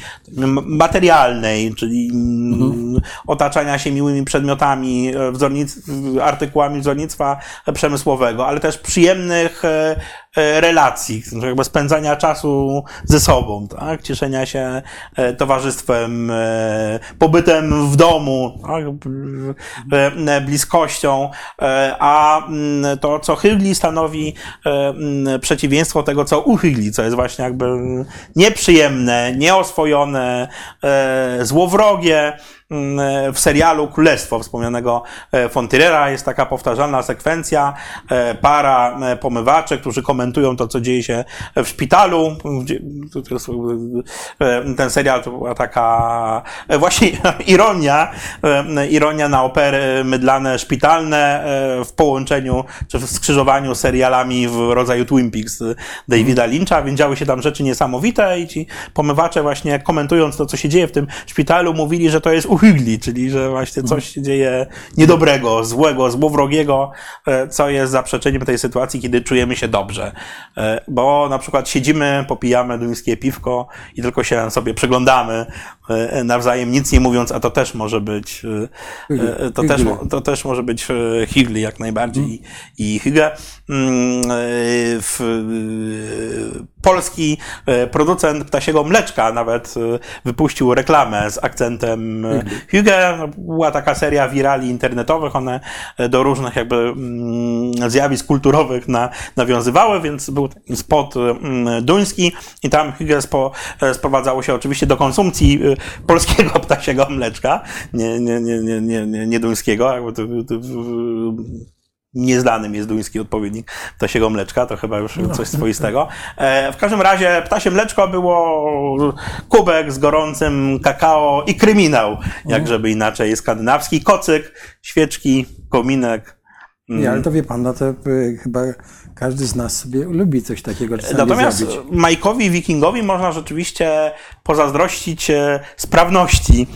materialnej, czyli mm, otaczania się miłymi przedmiotami, e, wzornic, artykułami wzornictwa przemysłowego, ale też przyjemnych e, relacji, znaczy jakby spędzania czasu ze sobą, tak? cieszenia się e, towarzystwem, e, pobytem w domu, tak? E, bliskością, e, a mm, to, co Hygli stanowi e, mm, przeciwieństwo tego, co u Hygli, co jest właśnie jakby nieprzyjemne, nieoswojone, e, złowrogie, w serialu Królestwo wspomnianego e, Fontyrera jest taka powtarzalna sekwencja, e, para e, pomywaczy, którzy komentują to, co dzieje się w szpitalu. E, Ten serial to była taka e, właśnie ironia, e, ironia na opery mydlane szpitalne e, w połączeniu, czy w skrzyżowaniu serialami w rodzaju Twin Peaks Davida Lyncha, więc działy się tam rzeczy niesamowite i ci pomywacze właśnie komentując to, co się dzieje w tym szpitalu, mówili, że to jest uhygli, czyli że właśnie coś się dzieje niedobrego, złego, złowrogiego, e, co jest zaprzeczeniem tej sytuacji, kiedy czujemy się dobrze. E, Bo na przykład siedzimy, popijamy duńskie piwko i tylko się sobie przyglądamy e, nawzajem, nic nie mówiąc, a to też może być to też, to też może być Higli jak najbardziej i, i Hygge. Mm, w, polski producent ptasiego mleczka nawet wypuścił reklamę z akcentem No, Była taka seria wirali internetowych, one do różnych jakby mm, zjawisk kulturowych na, nawiązywały, więc był spot mm, duński i tam Hygge spo, e, sprowadzało się oczywiście do konsumpcji e, polskiego ptasiego mleczka, nie, nie, nie, nie, nie, nie, nie duńskiego, jakby to, to, to, Nieznanym jest duński odpowiednik ptasiego mleczka, to chyba już coś swoistego. E, w każdym razie ptasie mleczko było kubek z gorącym kakao i kryminał, jak żeby inaczej skandynawski, kocyk, świeczki, kominek. Mm. Nie, ale to wie pan, no to y, chyba każdy z nas sobie lubi coś takiego czasami Natomiast zrobić. Majkowi Wikingowi można rzeczywiście pozazdrościć e, sprawności, mm,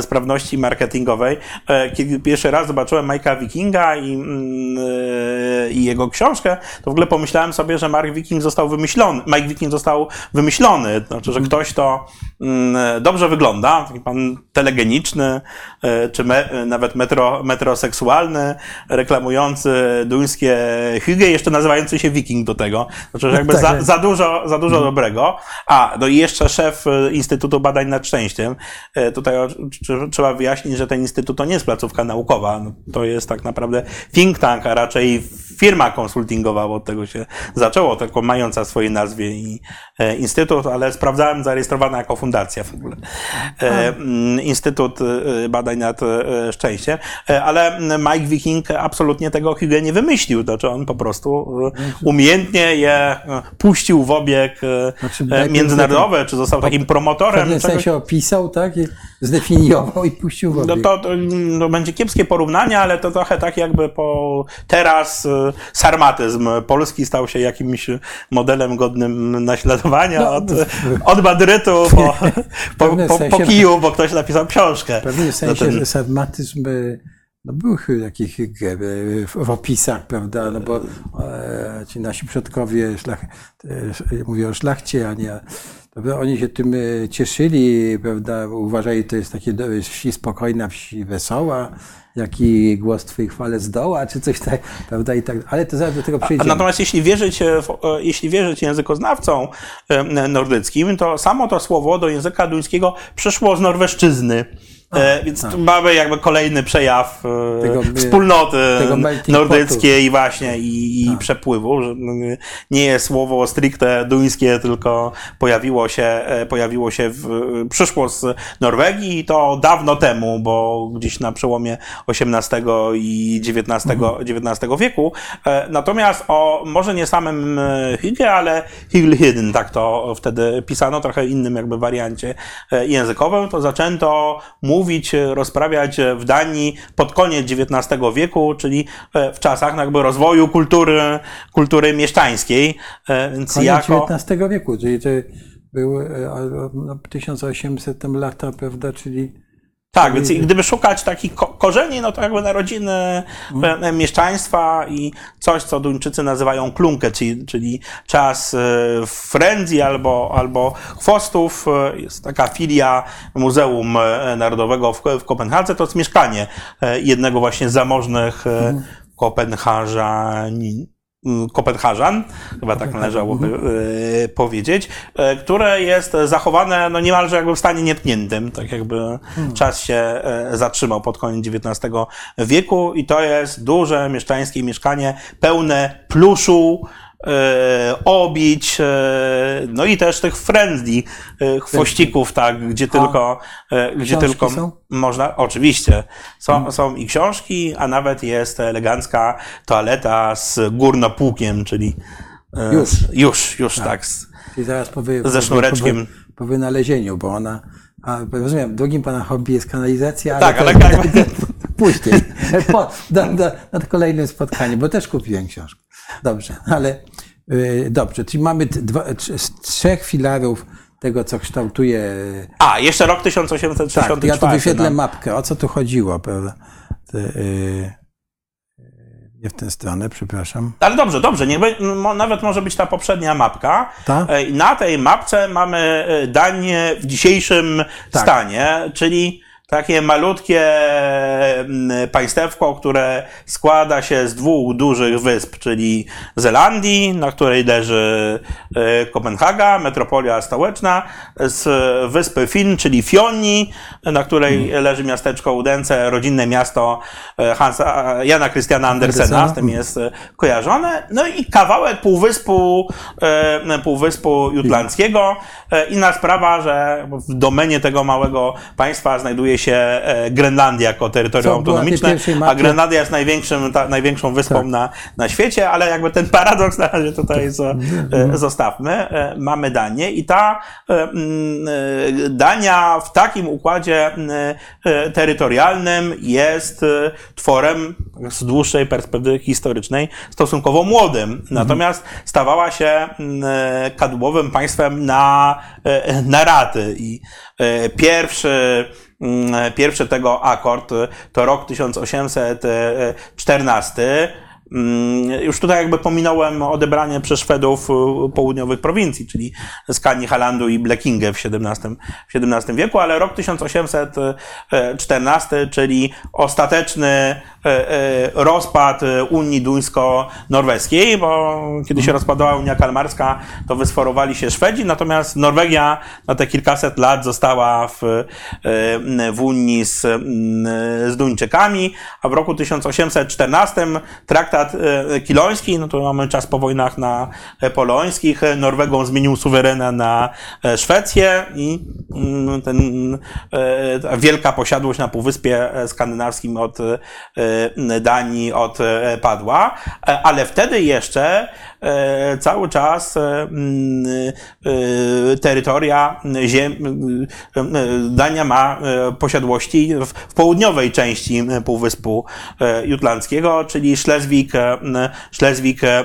sprawności marketingowej. E, Kiedy pierwszy raz zobaczyłem Majka Wikinga i, mm, e, i jego książkę, to w ogóle pomyślałem sobie, że Mark Wiking został wymyślony, Mike Wiking został wymyślony, to znaczy, że ktoś to mm, dobrze wygląda, taki pan telegeniczny, e, czy me, nawet metro, metroseksualny, reklamujący duńskie hygge, jeszcze nazywający się Wiking do tego. Znaczy, że jakby Tak, za, za dużo, za dużo dobrego. A, no i jeszcze szef e, Instytutu Badań nad Szczęściem. E, Tutaj trzeba wyjaśnić, że ten instytut to nie jest placówka naukowa. No, to jest tak naprawdę think tank, a raczej firma konsultingowa, bo od tego się zaczęło, tylko mająca w swojej nazwie i e, instytut, ale sprawdzałem, zarejestrowana jako fundacja w ogóle. E, Instytut e, Badań nad e, Szczęściem. E, Ale Mike Wiking absolutnie tego hygge nie wymyślił. Znaczy on po prostu umiejętnie je puścił w obieg Znaczy, międzynarodowy, czy został takim W promotorem pewnym czegoś. sensie opisał, tak? I zdefiniował i puścił w No to, to, no, będzie kiepskie porównanie, ale to trochę tak jakby po teraz e, sarmatyzm polski stał się jakimś modelem godnym naśladowania No, od, od Madrytu po, po, po, po kiju, bo ktoś napisał książkę. W pewnym sensie ten- że sarmatyzm y, no był chyba taki hygge y, w, w opisach, prawda? No bo e, ci nasi przodkowie, szlach, e, mówię o szlachcie, a nie. Prawda? Oni się tym e, cieszyli, prawda? uważali, to jest takie wsi spokojna, wsi wesoła, jaki głos twojej chwale zdoła, czy coś tak, prawda? I tak, ale to zaraz do tego A przejdziemy. Natomiast jeśli wierzyć, e, e, jeśli wierzyć językoznawcom nordyckim, to samo to słowo do języka duńskiego przyszło z norweszczyzny. E, więc tu mamy jakby kolejny przejaw e, Tego, wspólnoty tego nordyckiej i właśnie i, i przepływu, że mm, nie jest słowo stricte duńskie, tylko pojawiło się, e, pojawiło się w, przyszło z Norwegii i to dawno temu, bo gdzieś na przełomie XVIII i XIX, XIX wieku. Natomiast o może nie samym Hygge, ale Higlhydn, tak to wtedy pisano, trochę innym jakby wariancie językowym, to zaczęto mówić, e, rozprawiać e, w Danii pod koniec XIX wieku, czyli e, w czasach jakby rozwoju kultury, kultury mieszczańskiej. Więc Koniec jako... XIX wieku, czyli to były no, 1800 tam lata, prawda, czyli Tak, więc gdyby szukać takich ko- korzeni, no to jakby narodziny mm. mieszczaństwa i coś, co Duńczycy nazywają klunkę, czyli, czyli czas e, frędzi albo, albo chwostów. E, Jest taka filia Muzeum Narodowego w, w Kopenhadze, to jest mieszkanie e, jednego właśnie z zamożnych mm. Kopenhażanin. Mm, Kopenhażan, chyba tak należałoby e, powiedzieć, e, które jest zachowane no niemalże jakby w stanie nietkniętym, tak jakby czas się e, zatrzymał pod koniec XIX wieku i to jest duże mieszczańskie mieszkanie pełne pluszu, obić, e, no i też tych friendly e, chwościków, tak, gdzie tylko, e, gdzie tylko są? można, oczywiście, są, są i książki, a nawet jest elegancka toaleta z górnopłukiem, czyli e, Już. już, już tak. z- Czyli zaraz po, wy, Ze sznureczkiem. Po, po wynalezieniu, bo ona. A, rozumiem, drugim pana hobby jest kanalizacja, Tak, ale, ale to, jak- później. Po, do, do, na kolejnym spotkaniu, bo też kupiłem książkę. Dobrze, ale y, dobrze, czyli mamy dwa, trzech filarów tego, co kształtuje. A, jeszcze rok 1864. Tak, ja tu wyświetlę no. mapkę, o co tu chodziło, prawda? Y, nie w tę stronę, przepraszam. Ale dobrze, dobrze, niech be, nawet może być ta poprzednia mapka. Ta? E, Na tej mapce mamy e, Danię w dzisiejszym Tak. stanie, czyli takie malutkie mm, państewko, które składa się z dwóch dużych wysp, czyli Zelandii, na której leży e, Kopenhaga, metropolia stołeczna, z wyspy Finn, czyli Fionni, na której Hmm. leży miasteczko Udence, rodzinne miasto e, Hansa, Jana Christiana Andersena, z tym jest e, kojarzone. No i kawałek półwyspu, półwyspu jutlandzkiego. Inna sprawa, że w domenie tego małego państwa znajduje się e, Grenlandia jako terytorium Co autonomiczne, a? Grenlandia jest największym, ta, największą wyspą Tak. na, na świecie, ale jakby ten paradoks na razie tutaj zo, e, zostawmy. E, Mamy Danię i ta Dania w takim układzie terytorialnym jest tworem z dłuższej perspektywy historycznej stosunkowo młodym. Natomiast stawała się kadłubowym państwem na, na raty i pierwszy mm, Pierwszy tego akord e, to rok 1814. Mm, Już tutaj jakby pominąłem odebranie przez Szwedów y, południowych prowincji, czyli Skanii, Halandu i Blekinge w XVII, w XVII wieku, ale rok 1814, czyli ostateczny e, e, rozpad e, Unii Duńsko-Norweskiej, bo kiedy się rozpadała Unia Kalmarska, to wysforowali się Szwedzi, natomiast Norwegia na te kilkaset lat została w, w Unii z, z Duńczykami, a w roku 1814 traktat e, kiloński, no to mamy czas po wojnach na e, polońskich, e, Norwegą zmienił suwerena na Szwecję i mm, ten, e, ta wielka posiadłość na Półwyspie Skandynawskim od Danii odpadła, ale wtedy jeszcze cały czas e, mm, e, terytoria ziem, e, e, Dania ma e, posiadłości w, południowej części e, Półwyspu e, Jutlandzkiego, czyli Szlezwik, e, Szlezwik e, e,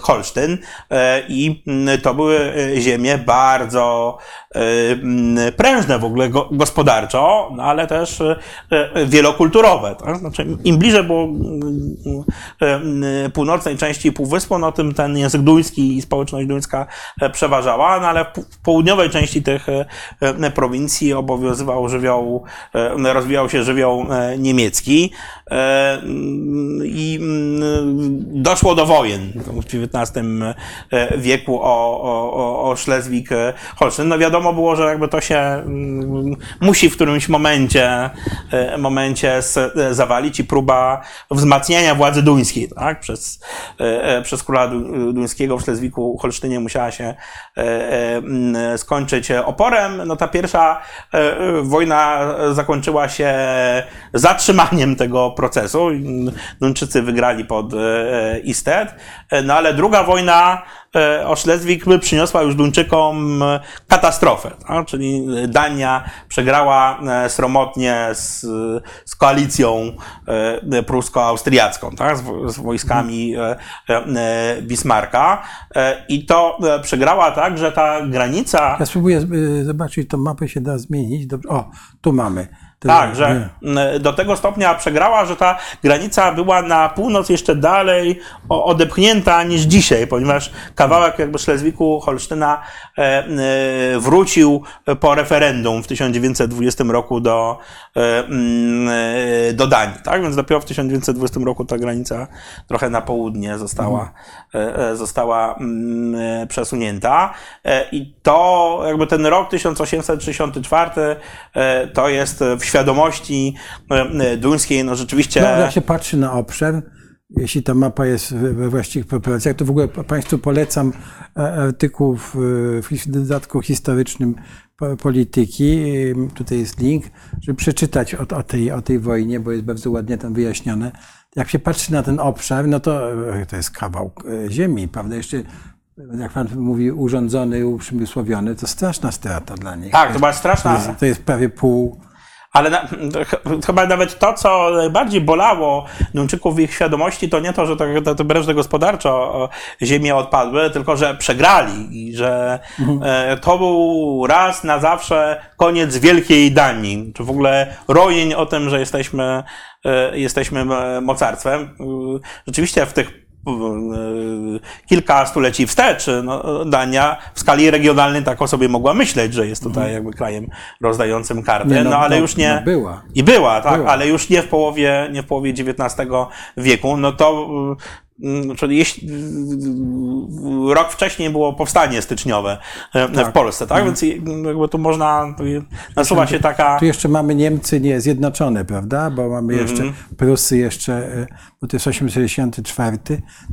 Holsztyn e, i to były e, ziemie bardzo e, prężne w ogóle go, gospodarczo, no ale też e, e, wielokulturowe. Tak? Znaczy, im bliżej było e, północnej części Półwyspu, przemysłu, no tym ten język duński i społeczność duńska e, przeważała, no ale w południowej części tych e, e, prowincji obowiązywał żywioł, rozwijał się żywioł niemiecki i mm, doszło do wojen w XIX e, wieku o, o, o- Szlezwik-Holsztyn. No wiadomo było, że jakby to się mm, musi w którymś momencie, e, momencie e, zawalić i próba wzmacniania władzy duńskiej, tak? Przez, e, e, przez króla du- duńskiego w Szlezwiku-Holsztynie musiała się e, e, mm, skończyć oporem. No ta pierwsza e, e, wojna zakończyła się zatrzymaniem tego procesu. Duńczycy wygrali pod e, Isted. E, No ale druga wojna e, o Szlezwik przyniosła już Duńczykom e, katastrofę, tak? czyli Dania przegrała e, sromotnie z, z koalicją e, prusko-austriacką, tak? z, z wojskami e, e, Bismarcka E, i to e, przegrała tak, że ta granica Ja spróbuję zobaczyć, tą mapę się da zmienić. Dobrze. O, tu mamy. Tak, że m, do tego stopnia przegrała, że ta granica była na północ jeszcze dalej odepchnięta niż dzisiaj, ponieważ kawałek jakby Szlezwiku Holsztyna e, e, wrócił po referendum w 1920 roku do, e, mm, e, do Danii, tak? Więc dopiero w 1920 roku ta granica trochę na południe została, e, została mm, przesunięta. I to jakby ten rok 1864 e, to jest w świadomości e, duńskiej, no rzeczywiście No, jak się patrzy na obszar, jeśli ta mapa jest we właściwych proporcjach, to w ogóle Państwu polecam e, artykuł w, w dodatku historycznym po- polityki. Tutaj jest link, żeby przeczytać o, o, tej, o tej wojnie, bo jest bardzo ładnie tam wyjaśnione. Jak się patrzy na ten obszar, no to e, to jest kawał ziemi, prawda? Jeszcze, jak Pan mówi, urządzony, uprzemysłowiony, to straszna strata dla nich. tak, to była straszna, To jest, to jest prawie pół. Ale na, ch- chyba nawet to, co najbardziej bolało Duńczyków w ich świadomości, to nie to, że to, to, to prężne gospodarczo o, ziemie odpadły, tylko że przegrali i że e, to był raz na zawsze koniec Wielkiej Danii, czy w ogóle rojeń o tym, że jesteśmy, e, jesteśmy e, mocarstwem. E, Rzeczywiście w tych kilka stuleci wstecz, no, Dania w skali regionalnej tak o sobie mogła myśleć, że jest tutaj jakby krajem rozdającym karty, no, ale już nie... No, była. I była, tak, Była. ale już nie w połowie, nie w połowie XIX wieku, no to czyli jeśli rok wcześniej było powstanie styczniowe e, w Polsce, tak? Więc jakby tu można, nasuwa się taka... Tu jeszcze mamy Niemcy nie zjednoczone, prawda? Bo mamy jeszcze Prusy jeszcze, e, bo to jest 864.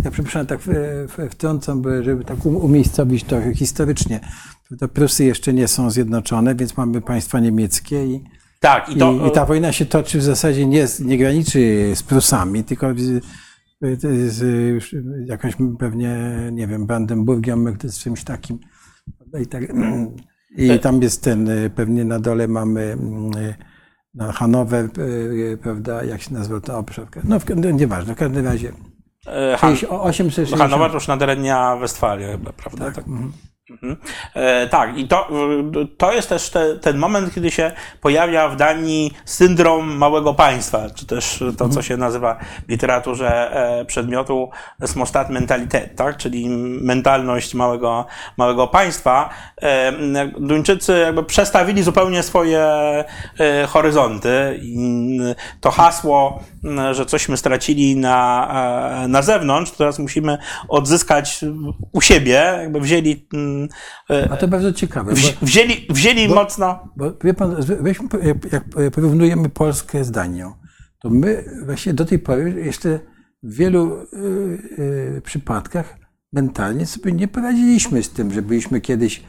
Ja przepraszam, tak w- wtrącam, by- żeby tak um- umiejscowić to historycznie. To Prusy jeszcze nie są zjednoczone, więc mamy państwa niemieckie i, Tak, i to... i, i ta wojna się toczy w zasadzie nie, nie graniczy z Prusami, tylko z, z już jakąś pewnie, nie wiem, Brandenburgiem, z czymś takim. I, tak, I tam jest ten, y, pewnie na dole mamy y, no, Hanower, y, prawda, jak się nazywa ten obszar. No, w, no nieważne, w każdym razie. e, Han- 860. Hanower to już na terenie Westfalii chyba, prawda? Tak. Mhm. E, tak, i to, to jest też te, ten moment, kiedy się pojawia w Danii syndrom małego państwa, czy też to, co się nazywa w literaturze e, przedmiotu Smostat Mentalitet, tak? czyli mentalność małego, małego państwa. E, Duńczycy jakby przestawili zupełnie swoje horyzonty i to hasło, że cośmy stracili na, na zewnątrz, teraz musimy odzyskać u siebie, jakby wzięli, A to bardzo ciekawe, bo, wzi- wzięli, wzięli mocno. bo wie pan, weźmy, jak, porównujemy Polskę z Danią, to my właśnie do tej pory jeszcze w wielu y, y, przypadkach mentalnie sobie nie poradziliśmy z tym, że byliśmy kiedyś,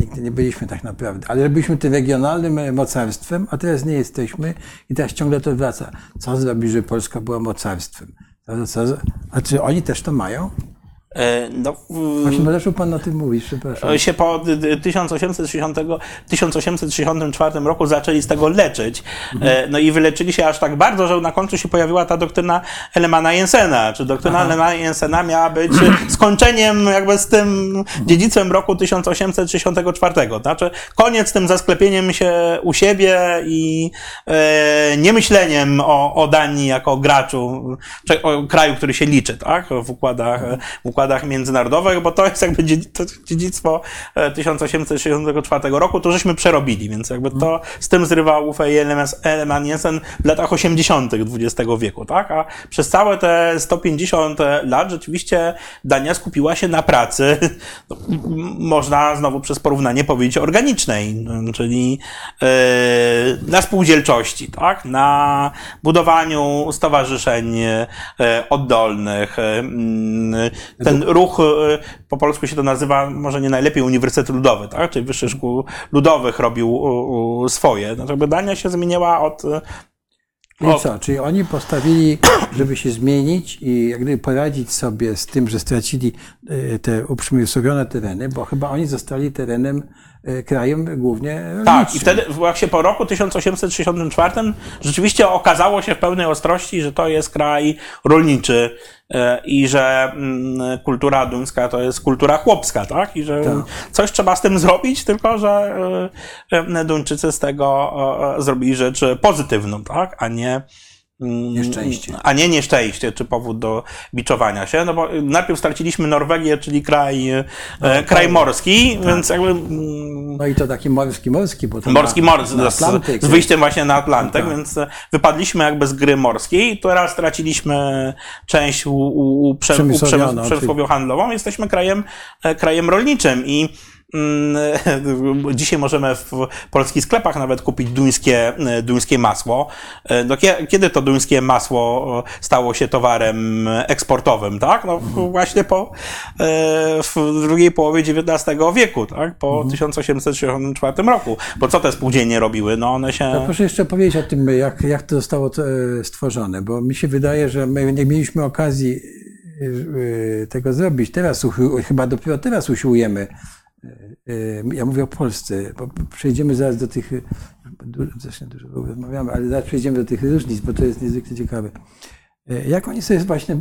nigdy nie byliśmy tak naprawdę, ale byliśmy tym regionalnym e, mocarstwem, a teraz nie jesteśmy i teraz ciągle to wraca. Co zrobić, żeby Polska była mocarstwem? Co, co, a czy oni też to mają? E, No, Właśnie, bo zaczął pan o tym mówić, przepraszam. się po d- d- 1860, 1864 roku zaczęli z tego leczyć. E, No i wyleczyli się aż tak bardzo, że na końcu się pojawiła ta doktryna Elemana Jensena. Czy doktryna Elemana Jensena miała być skończeniem jakby z tym dziedzictwem roku 1864. Znaczy koniec z tym zasklepieniem się u siebie i e, niemyśleniem o, o Danii jako graczu, czy o kraju, który się liczy, tak? W układach, w układach międzynarodowych, bo to jest jakby dziedzictwo e, 1864 roku, to żeśmy przerobili, więc jakby to z tym zrywał Uffe Eleman Jensen w latach 80. XX wieku, tak? A przez całe te 150 lat rzeczywiście Dania skupiła się na pracy, no, można znowu przez porównanie powiedzieć organicznej, czyli e, na spółdzielczości, tak? Na budowaniu stowarzyszeń e, oddolnych. Ten ruch, e, po polsku się to nazywa może nie najlepiej Uniwersytet Ludowy, tak? Czyli Wyższy Szkół Ludowych robił swoje. No, jakby Dania się zmieniła od e, I co? Czyli oni postawili, żeby się zmienić i jak gdyby poradzić sobie z tym, że stracili e, te uprzemysłowione tereny, bo chyba oni zostali terenem, krajem głównie Tak, rolniczym. i wtedy właśnie po roku 1864 rzeczywiście okazało się w pełnej ostrości, że to jest kraj rolniczy e, i że mm, kultura duńska to jest kultura chłopska, tak? I że Tak. coś trzeba z tym zrobić, tylko że e, e, Duńczycy z tego e, e, zrobili rzecz pozytywną, tak? A nie Nieszczęście. A nie nieszczęście, czy powód do biczowania się. No bo najpierw straciliśmy Norwegię, czyli kraj, e, kraj morski, więc jakby mm, No i to taki morski, morski, bo to Morski na, mors na z, Atlantyk. z wyjściem właśnie na Atlantyk, Tak. więc e, wypadliśmy jakby z gry morskiej. Teraz straciliśmy część u, u, u, prze, u handlową. Jesteśmy krajem, e, krajem rolniczym i dzisiaj możemy w polskich sklepach nawet kupić duńskie, e, duńskie masło. E, No, kie- kiedy to duńskie masło e, stało się towarem eksportowym, tak? No Mhm. właśnie po, w drugiej połowie XIX wieku, tak? Po Mhm. 1864 roku. Bo co te spółdzielnie robiły? No one się... To proszę jeszcze powiedzieć o tym, jak, jak to zostało e, stworzone, bo mi się wydaje, że my nie mieliśmy okazji e, e, tego zrobić. Teraz chyba dopiero teraz usiłujemy. E, e, Ja mówię o Polsce, bo przejdziemy zaraz do tych, zresztą dużo rozmawiamy, ale zaraz przejdziemy do tych różnic, bo to jest niezwykle ciekawe. E, Jak oni sobie właśnie,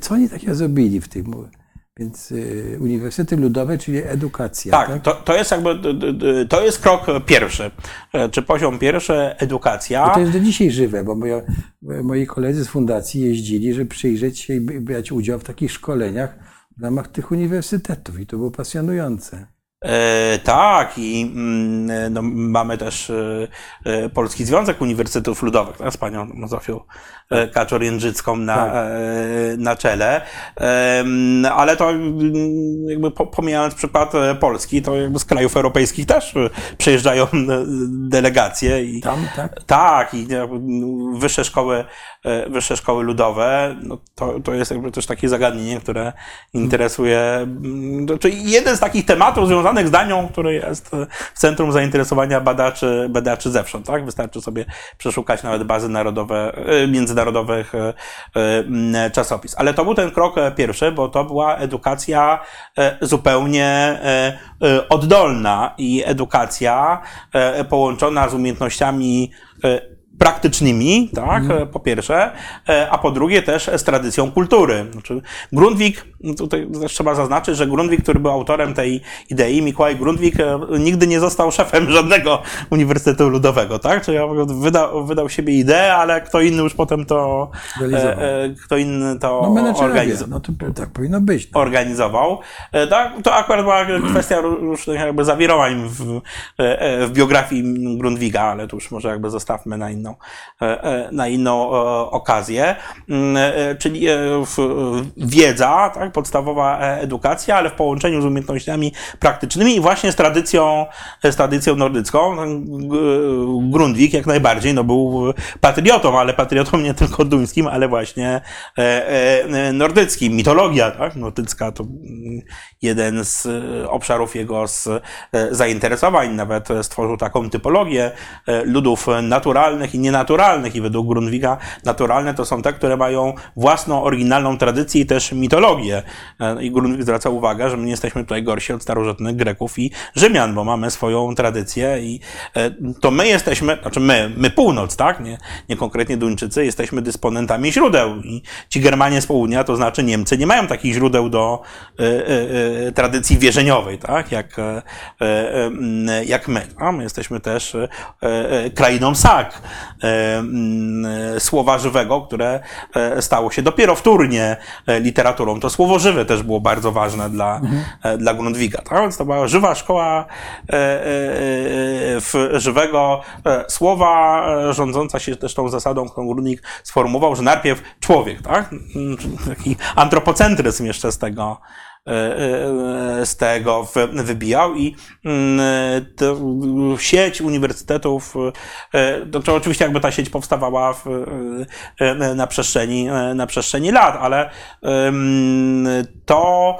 co oni takiego zrobili w tym? Więc Uniwersytety Ludowe, czyli edukacja. Tak, to, to jest jakby, to jest krok pierwszy, czy poziom pierwszy, edukacja. I to jest do dzisiaj żywe, bo moja, moi koledzy z fundacji jeździli, żeby przyjrzeć się i brać udział w takich szkoleniach w ramach tych uniwersytetów i to było pasjonujące. E, tak, i mm, no, mamy też e, e, Polski Związek Uniwersytetów Ludowych tak, z panią Zofią e, Kaczor-Jędrzycką na, Tak. e, na czele. Ale to mm, jakby po- pomijając przykład e, Polski, to jakby z krajów europejskich też e, przyjeżdżają e, delegacje i Tam, tak? tak, i wyższe szkoły, e, wyższe szkoły ludowe, no to, to jest jakby też takie zagadnienie, które interesuje, mm, to, jeden z takich tematów związanych z Danią, który jest e, w centrum zainteresowania badaczy, badaczy zewsząd, tak? Wystarczy sobie przeszukać nawet bazy narodowe, e, międzynarodowych e, e, czasopis. Ale to był ten krok e, pierwszy, bo to była edukacja e, zupełnie e, e, oddolna i edukacja e, połączona z umiejętnościami e, praktycznymi, tak, e, po pierwsze, e, a po drugie też z tradycją kultury. Znaczy, Grundwig, tutaj też trzeba zaznaczyć, że Grundwig, który był autorem tej idei, Mikołaj Grundwig, e, nigdy nie został szefem żadnego Uniwersytetu Ludowego, tak? Czyli wydał, wydał siebie ideę, ale kto inny już potem to, e, e, kto inny to No organizował no to tak powinno być. No. organizował. E, Tak, to akurat była kwestia ró- różnych jakby zawirowań w, w biografii Grundwiga, ale to już może jakby zostawmy na inną, na inną okazję. Mm, Czyli wiedza, tak, podstawowa e, edukacja, ale w połączeniu z umiejętnościami praktycznymi i właśnie z tradycją, z tradycją nordycką. G- Grundwig jak najbardziej no, był patriotą, ale patriotą nie tylko duńskim, ale właśnie e, e, nordyckim. Mitologia tak? nordycka to jeden z e, obszarów jego z, e, zainteresowań. Nawet e, stworzył taką typologię e, ludów naturalnych i nienaturalnych i według Grundwiga naturalne to są te, które mają własną, oryginalną tradycję i też mitologię. E, i Grundwig zwraca uwagę, że my nie jesteśmy tutaj gorsi od starożytnych Greków i Rzymian, bo mamy swoją tradycję i e, to my jesteśmy, znaczy my, my północ, tak? Nie, nie konkretnie Duńczycy, jesteśmy dysponentami źródeł i ci Germanie z południa, to znaczy Niemcy, nie mają takich źródeł do e, e, e tradycji wierzeniowej, tak? Jak, e, jak my. A my jesteśmy też krainą sak, słowa żywego, które stało się dopiero wtórnie literaturą. To słowo żywe też było bardzo ważne dla, mhm. dla Grundwiga. Tak? Więc to była żywa szkoła w żywego słowa, rządząca się też tą zasadą, którą Grundwig sformułował, że najpierw człowiek, tak? Taki antropocentryzm jeszcze z tego, E, e, z tego wybijał i mm, sieć uniwersytetów, e, to oczywiście jakby ta sieć powstawała w, na, przestrzeni, na przestrzeni lat, ale to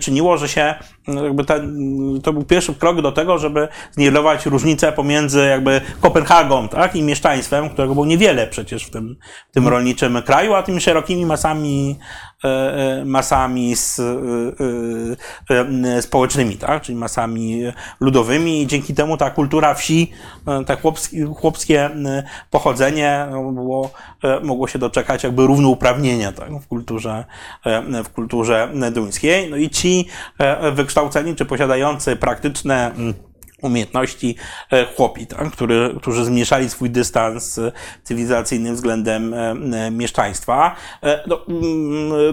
czyniło, że się jakby ten, to był pierwszy krok do tego, żeby zniwelować różnicę pomiędzy jakby Kopenhagą tak, i mieszczaństwem, którego było niewiele przecież w tym, w tym rolniczym kraju, a tymi szerokimi masami E, e, masami z, e, społecznymi, tak? czyli masami ludowymi i dzięki temu ta kultura wsi, tak chłopskie, chłopskie pochodzenie było, mogło się doczekać jakby równouprawnienia tak? w, kulturze, w kulturze duńskiej. No i ci wykształceni czy posiadający praktyczne umiejętności e, chłopi, tak? Który, którzy zmniejszali swój dystans e, cywilizacyjny względem e, mieszczaństwa, no,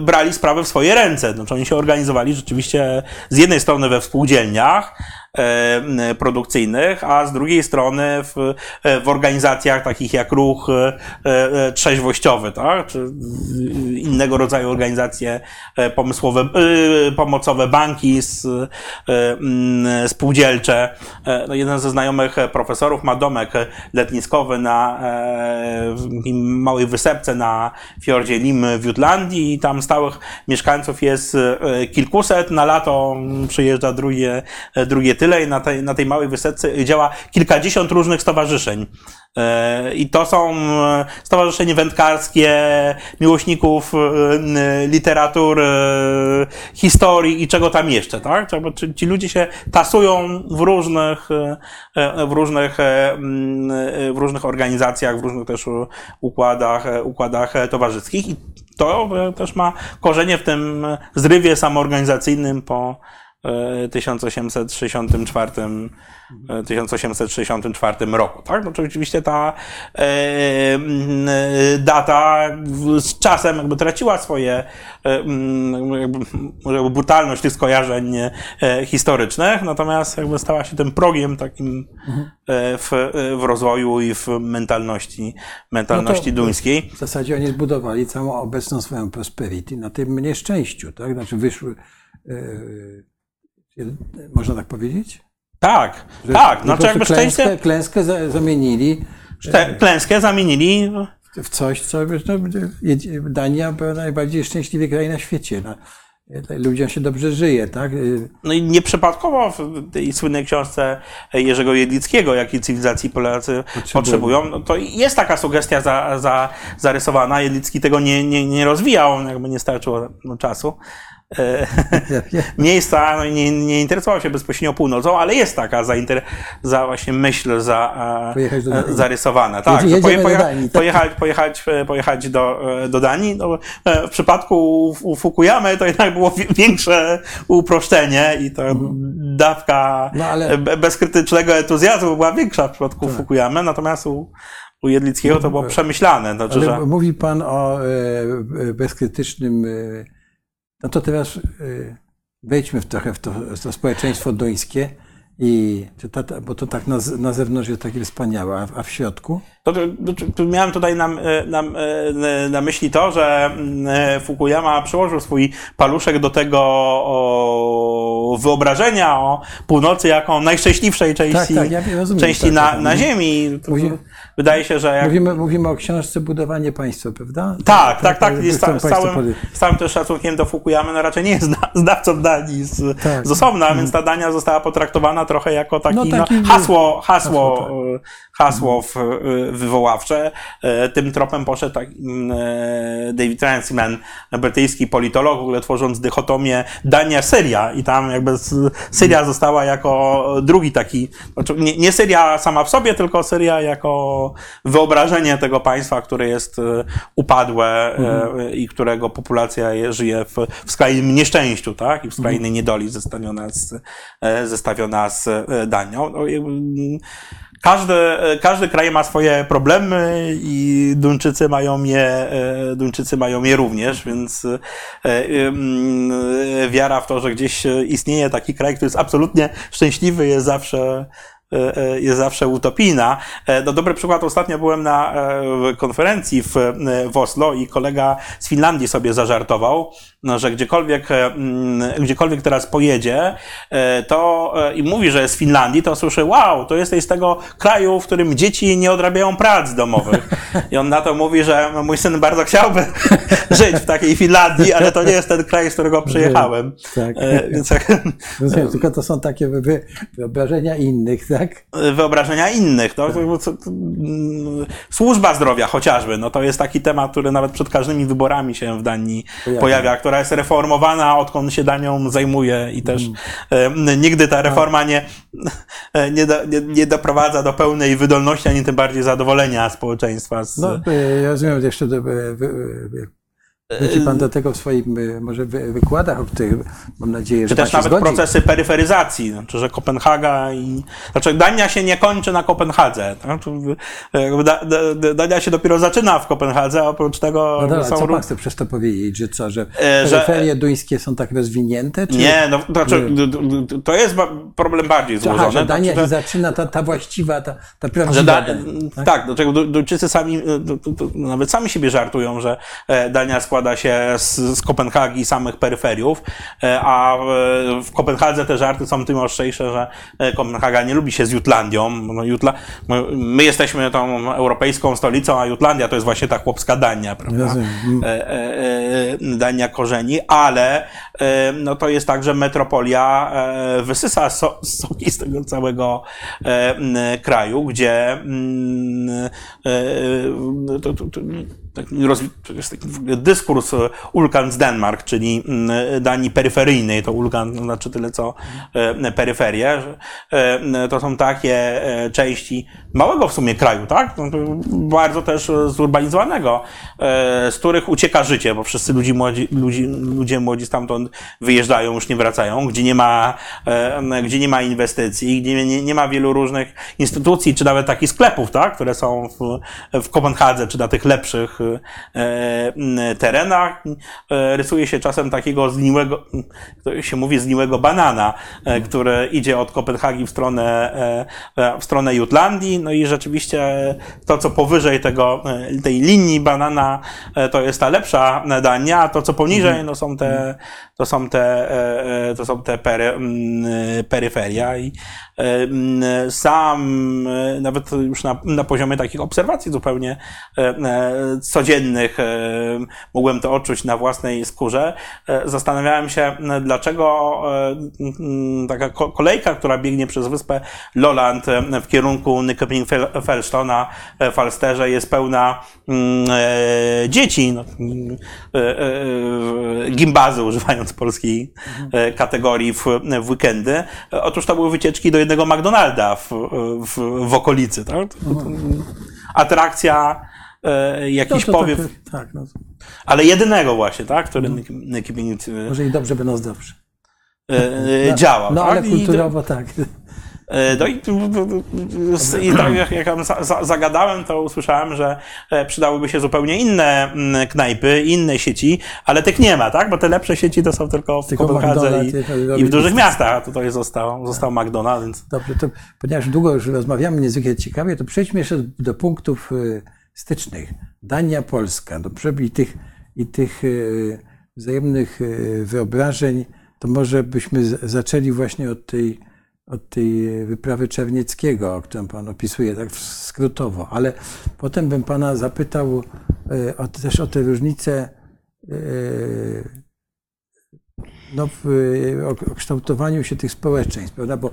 brali sprawę w swoje ręce. Znaczy oni się organizowali rzeczywiście z jednej strony we współdzielniach, E, produkcyjnych, a z drugiej strony w, w organizacjach takich jak ruch e, e, trzeźwościowy, tak? czy innego rodzaju organizacje pomysłowe, pomocowe, banki, spółdzielcze. No, jeden ze znajomych profesorów ma domek letniskowy na małej wysepce na fiordzie Lim w Jutlandii i tam stałych mieszkańców jest kilkuset, na lato przyjeżdża drugie, drugie tyle i na tej, na tej małej wysepce działa kilkadziesiąt różnych stowarzyszeń. E, I to są e, stowarzyszenia wędkarskie, miłośników e, literatury, historii i czego tam jeszcze, tak? Ci ludzie się tasują w różnych, w różnych, w różnych organizacjach, w różnych też układach, układach towarzyskich i to też ma korzenie w tym zrywie samoorganizacyjnym po 1864, 1864 e, roku. Tak? No, oczywiście ta e, data z czasem jakby traciła swoje e, jakby, brutalność tych skojarzeń e, historycznych, natomiast jakby stała się tym progiem takim e, w, w rozwoju i w mentalności, mentalności no duńskiej. W zasadzie oni zbudowali całą obecną swoją prosperity na tym nieszczęściu, tak? Znaczy wyszły e, można tak powiedzieć? Tak, że, tak. Znaczy jakby klęskę, szczęście... klęskę zamienili. klęskę zamienili w coś, co no, Dania była najbardziej szczęśliwy kraj na świecie. No, ludziom się dobrze żyje, tak? No i nieprzypadkowo w tej słynnej książce Jerzego Jedlickiego, jakiej cywilizacji Polacy potrzebują, potrzebują no to jest taka sugestia za, za, zarysowana. Jedlicki tego nie, nie, nie rozwijał, jakby nie starczyło czasu. E, miejsca, no, nie, nie interesował się bezpośrednio północą, ale jest taka za, inter, za właśnie myśl za, do zarysowana. Tak, poje, pojecha, Danii, tak? Pojechać, pojechać, pojechać do, do Danii. No, e, w przypadku Fukuyamy to jednak było większe uproszczenie i to mhm. dawka no, ale... bezkrytycznego entuzjazmu była większa w przypadku tak. Fukuyamy, natomiast u, u Jedlickiego to było przemyślane. Znaczy, ale że... Mówi pan o e, bezkrytycznym no to teraz y, wejdźmy w trochę w to, w to społeczeństwo duńskie. I, bo to tak na, na zewnątrz jest takie wspaniałe, a w środku? To, to, miałem tutaj na, na, na myśli to, że mm, Fukuyama przyłożył swój paluszek do tego wyobrażenia o północy jako najszczęśliwszej części, tak, ja rozumiem, części tak, na, tak. na Ziemi. Mówimy- Wydaje się, że jak Mówimy, mówimy o książce Budowanie Państwa, prawda? tak, tak, tak. Chcą ca- z, całym, z całym też szacunkiem do Fukuyamy, no raczej nie jest zna- znawcą Danii z, Tak. z osobna, więc ta Dania została potraktowana trochę jako taki, No, no, taki- hasło, hasło, hasło, tak. e, hasło w, e, wywoławcze. E, Tym tropem poszedł tak, mm, e, David Runciman, brytyjski politolog, w ogóle tworząc dychotomię Dania-Syria i tam jakby Syria została jako drugi taki, znaczy nie, nie Syria sama w sobie, tylko Syria jako wyobrażenie tego państwa, które jest e, upadłe e, i którego populacja je- żyje w, w skrajnym nieszczęściu, tak? I w skrajnej niedoli zestawiona z, zestawiona z Danią. Każdy, każdy kraj ma swoje problemy i Duńczycy mają je, e, Duńczycy mają je również, więc e, wiara w to, że gdzieś istnieje taki kraj, który jest absolutnie szczęśliwy, jest zawsze e, jest zawsze utopijna. No, dobry przykład, ostatnio byłem na konferencji w, w Oslo i kolega z Finlandii sobie zażartował, no, że gdziekolwiek, e, mm, gdziekolwiek teraz pojedzie, e, to e, i mówi, że jest z Finlandii, to słyszy, wow, to jesteś z tego kraju, w którym dzieci nie odrabiają prac domowych. I on na to mówi, że mój syn bardzo chciałby żyć w takiej Finlandii, ale to nie jest ten kraj, z którego przyjechałem. Tak. Więc Rozumiem, tylko to są takie wy- wy- wyobrażenia innych, tak? wyobrażenia innych. No, mm, służba zdrowia chociażby, no to jest taki temat, który nawet przed każdymi wyborami się w Danii Pojawia. pojawia, która jest reformowana, odkąd się Danią zajmuje i też e, nigdy ta reforma nie, e, nie, do, nie, nie doprowadza do pełnej wydolności, ani tym bardziej zadowolenia społeczeństwa. Z, No, e, ja rozumiem, jeszcze do, wy, wróci Pan do tego w swoim e, może wy, wykładach, o których mam nadzieję, że Czy też nawet zgodzi. procesy peryferyzacji, znaczy, że Kopenhaga i. Znaczy, Dania się nie kończy na Kopenhadze. E, Da, da, Dania się dopiero zaczyna w Kopenhadze, a oprócz tego No dobra, są. co Pan chce przez to powiedzieć, że co, że że- peryferie duńskie są tak rozwinięte? Czy... Nie, no to, znaczy, to jest problem bardziej Aha, złożony. że Dania znaczy, zaczyna ta, ta właściwa, ta, ta prawdziwa da, tak, tak Du- Duńczycy sami, nawet sami siebie żartują, że e, Dania składa się z, z Kopenhagi i samych peryferiów, e, a w- w Kopenhadze te żarty są tym ostrzejsze, że e, Kopenhaga nie lubi się z Jutlandią. No, Jutla, my, my jesteśmy tą europejską stolicą, a Jutlandia to jest właśnie ta chłopska Dania, prawda? E, e, e, Dania korzeni, ale e, no to jest tak, że metropolia e, wysysa so, soki z tego całego e, kraju, gdzie mm, e, to, to, to, rozwi- to jest taki dyskurs Ulkan z Denmark, czyli Danii peryferyjnej, to Ulkan znaczy tyle co peryferie, to są takie części małego w sumie kraju, tak? No Bardzo też zurbanizowanego, z których ucieka życie, bo wszyscy ludzi młodzi, ludzi, ludzie młodzi stamtąd wyjeżdżają, już nie wracają, gdzie nie ma, e, gdzie nie ma inwestycji, gdzie nie, nie ma wielu różnych instytucji, czy nawet takich sklepów, tak? które są w, w Kopenhadze, czy na tych lepszych e, terenach. E, rysuje się czasem takiego zgniłego, to się mówi zgniłego banana, e, który idzie od Kopenhagi w stronę, e, e, w stronę Jutlandii, no i rzeczywiście to, co powyżej tego, e, tej linii banana, e, to jest ta lepsza Dania, a to, co poniżej, no są te, to są te, e, e, to są te pery, mm, peryferia i e, mm, sam nawet już na, na poziomie takich obserwacji zupełnie codziennych mogłem to odczuć na własnej skórze. Zastanawiałem się, dlaczego e, m, taka ko- kolejka, która biegnie przez wyspę Lolland e, w kierunku Nyköping-Felstona w Falsterze jest pełna mm, dzieci, no, mm, gimbazy używając polskiej e, kategorii w, w weekendy. Otóż to były wycieczki do jednego McDonalda w, w, w okolicy. Tak? To, to, atrakcja, e, jakiś No powiew, tak, tak, no, ale jedynego właśnie, tak? który e, może i dobrze, będą zdrowsze. e, działał. No tak? ale I- kulturowo tak. E, No i, i tak jak, jak zagadałem, to usłyszałem, że przydałyby się zupełnie inne mm, knajpy, inne sieci, ale tych nie ma, tak? Bo te lepsze sieci to są tylko w Tylko Kopenhadze i, i w dużych miastach, a tutaj został, został McDonald's, więc Dobrze, to ponieważ długo już rozmawiamy niezwykle ciekawie, to przejdźmy jeszcze do punktów y, stycznych. Dania, Polska. Dobrze, i tych, i tych y, wzajemnych y, wyobrażeń to może byśmy zaczęli właśnie od tej, od tej wyprawy Czernieckiego, którą pan opisuje tak skrótowo, ale potem bym pana zapytał e, o, też o te różnice e, no, w o, o kształtowaniu się tych społeczeństw, prawda? Bo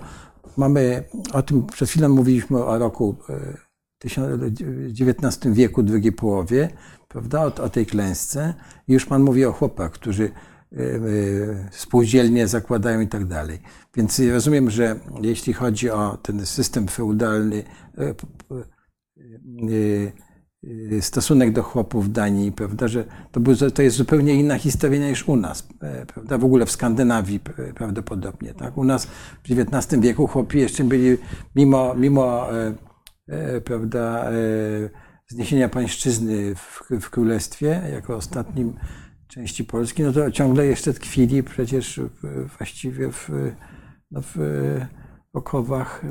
mamy, o tym przed chwilą mówiliśmy o roku e, XIX wieku, drugiej połowie, prawda? O, o tej klęsce. I już pan mówi o chłopach, którzy e, e, spółdzielnie zakładają i tak dalej. Więc rozumiem, że jeśli chodzi o ten system feudalny, e, e, stosunek do chłopów w Danii, prawda, że to, był, to jest zupełnie inna historia niż u nas, e, prawda, w ogóle w Skandynawii prawdopodobnie, tak. U nas w XIX wieku chłopi jeszcze byli, mimo, mimo e, prawda, zniesienia pańszczyzny w, w królestwie, jako ostatnim części Polski, no to ciągle jeszcze tkwili przecież właściwie w, no w okowach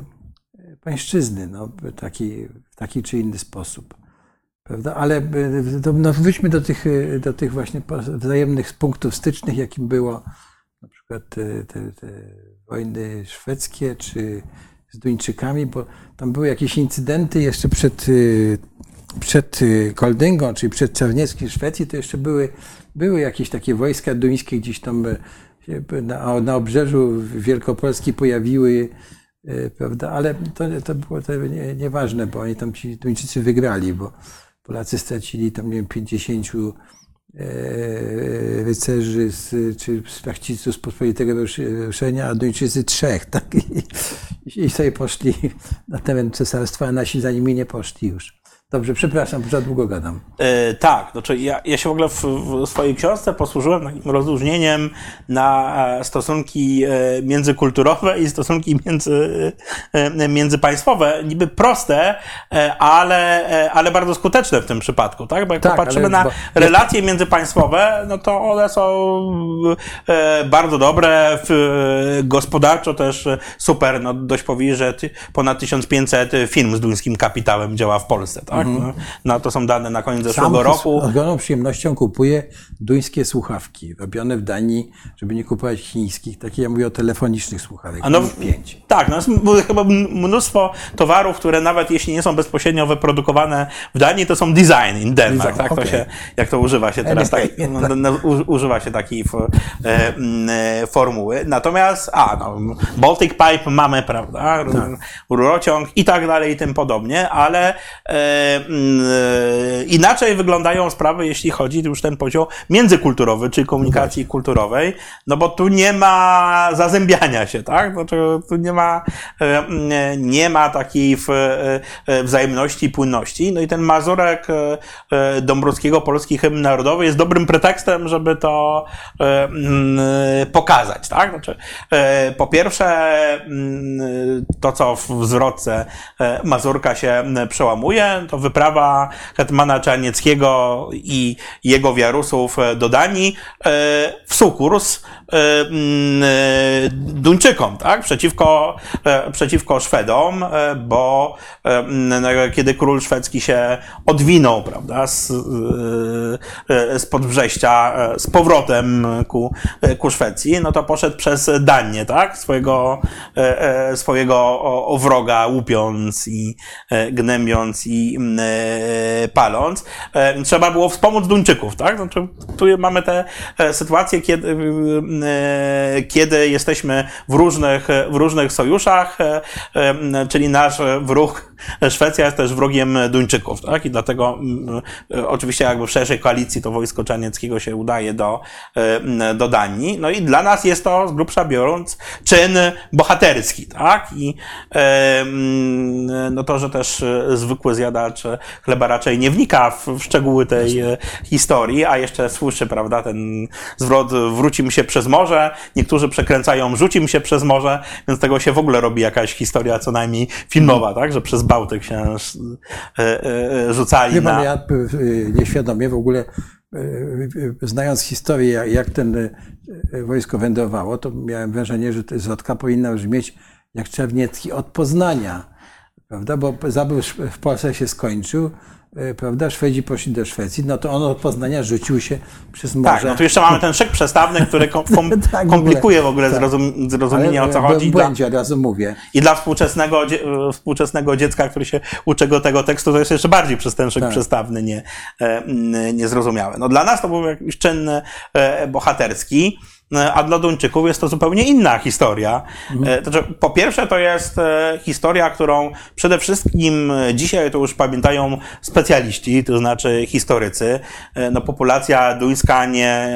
pańszczyzny, no, w taki, w taki czy inny sposób. Prawda? Ale e, to, no, wróćmy do tych, e, do tych właśnie wzajemnych punktów stycznych, jakim było na przykład te, te, te wojny szwedzkie czy z Duńczykami, bo tam były jakieś incydenty jeszcze przed, e, przed e, Koldyngą, czyli przed Czarnieckim Szwecji, to jeszcze były, były jakieś takie wojska duńskie gdzieś tam e, na, na obrzeżu Wielkopolski pojawiły, e, prawda, ale to, to było to nie, nieważne, bo oni tam ci Duńczycy wygrali, bo Polacy stracili tam, nie wiem, 50 e, rycerzy z, czy szlachciców z pospolitego ruszenia, a Duńczycy trzech, tak? I, I sobie poszli na teren cesarstwa, a nasi za nimi nie poszli już. Dobrze, przepraszam, za długo gadam. E, tak, znaczy ja, ja się w ogóle w, w swojej książce posłużyłem takim rozróżnieniem na e, stosunki e, międzykulturowe i stosunki między, e, międzypaństwowe. Niby proste, ale, ale bardzo skuteczne w tym przypadku, tak? Bo jak Tak, popatrzymy ale na bo- relacje międzypaństwowe, no to one są bardzo dobre, gospodarczo też super. No, dość powiedzieć, że ponad 1500 film z duńskim kapitałem działa w Polsce, tak? No, no, to są dane na koniec zeszłego roku. z ogromną przyjemnością kupuję duńskie słuchawki, robione w Danii, żeby nie kupować chińskich. Takie ja mówię o telefonicznych słuchawek. A no, pięć. Tak, no jest chyba mnóstwo towarów, które nawet jeśli nie są bezpośrednio wyprodukowane w Danii, to są design in Denmark, Design, tak? To okej. się, jak to używa się teraz, tak, no, no, u- używa się takiej e, e, formuły. Natomiast, a, no, Baltic Pipe mamy, prawda, Tak. rurociąg i tak dalej i tym podobnie, ale e, inaczej wyglądają sprawy, jeśli chodzi już ten poziom międzykulturowy, czyli komunikacji kulturowej, no bo tu nie ma zazębiania się, tak? Znaczy, tu nie ma, e, m, nie ma takiej e, e, wzajemności płynności. No i ten Mazurek e, e, Dąbrowskiego, polski hymn narodowy jest dobrym pretekstem, żeby to e, m, pokazać, tak? Znaczy, e, po pierwsze, to co w zwrotce e, Mazurka się przełamuje, to wyprawa hetmana Czarnieckiego i jego wiarusów e, do Danii e, w sukurs e, Duńczykom, tak? Przeciwko, przeciwko Szwedom, bo no, kiedy król szwedzki się odwinął, prawda, z, z podbrześcia z powrotem ku, ku Szwecji, no to poszedł przez Danię, tak? Swojego, swojego wroga łupiąc i gnębiąc i paląc. E, Trzeba było wspomóc Duńczyków, tak? Znaczy, tu mamy te e, sytuacje, kiedy, e, kiedy jesteśmy w różnych, w różnych sojuszach, e, e, czyli nasz wróg Szwecja jest też wrogiem Duńczyków, tak? I dlatego mm, e, oczywiście jakby w szerszej koalicji to wojsko Czarnieckiego się udaje do, e, do Danii. No i dla nas jest to z grubsza biorąc czyn bohaterski, tak? I e, mm, no to, że też zwykły zjadacz chleba raczej nie wnika w, szczegóły tej historii, a jeszcze słyszy, prawda, ten zwrot wróci mi się przez morze, niektórzy przekręcają rzuci mi się przez morze, więc tego się w ogóle robi jakaś historia co najmniej filmowa, tak? Że przez Bałtyk się e, e, rzucali pan, na... ja y, nieświadomie w ogóle, znając historię, jak- ten wojsko wędrowało, to miałem wrażenie, że ta zwrotka powinna brzmieć jak Czerniecki od Poznania, prawda? Bo zabył w Polsce się skończył, e, prawda, Szwedzi poszli do Szwecji, no to on od Poznania rzucił się przez morze. Tak, no tu jeszcze mamy ten szyk przestawny, który kom, kom, Tak, komplikuje w ogóle Tak. zrozum, zrozumienie Ale o co chodzi. w Dla, błędzie, od razu mówię. I dla współczesnego, dzie- współczesnego dziecka, który się uczy go tego tekstu, to jest jeszcze bardziej przez ten szyk Tak. przestawny nie, e, niezrozumiałe. No dla nas to był jakiś czyn e, bohaterski, e, a dla Duńczyków jest to zupełnie inna historia. E, To znaczy, po pierwsze, to jest e, historia, którą przede wszystkim e, dzisiaj to już pamiętają specjaliści, to znaczy historycy. E, No, populacja duńska nie,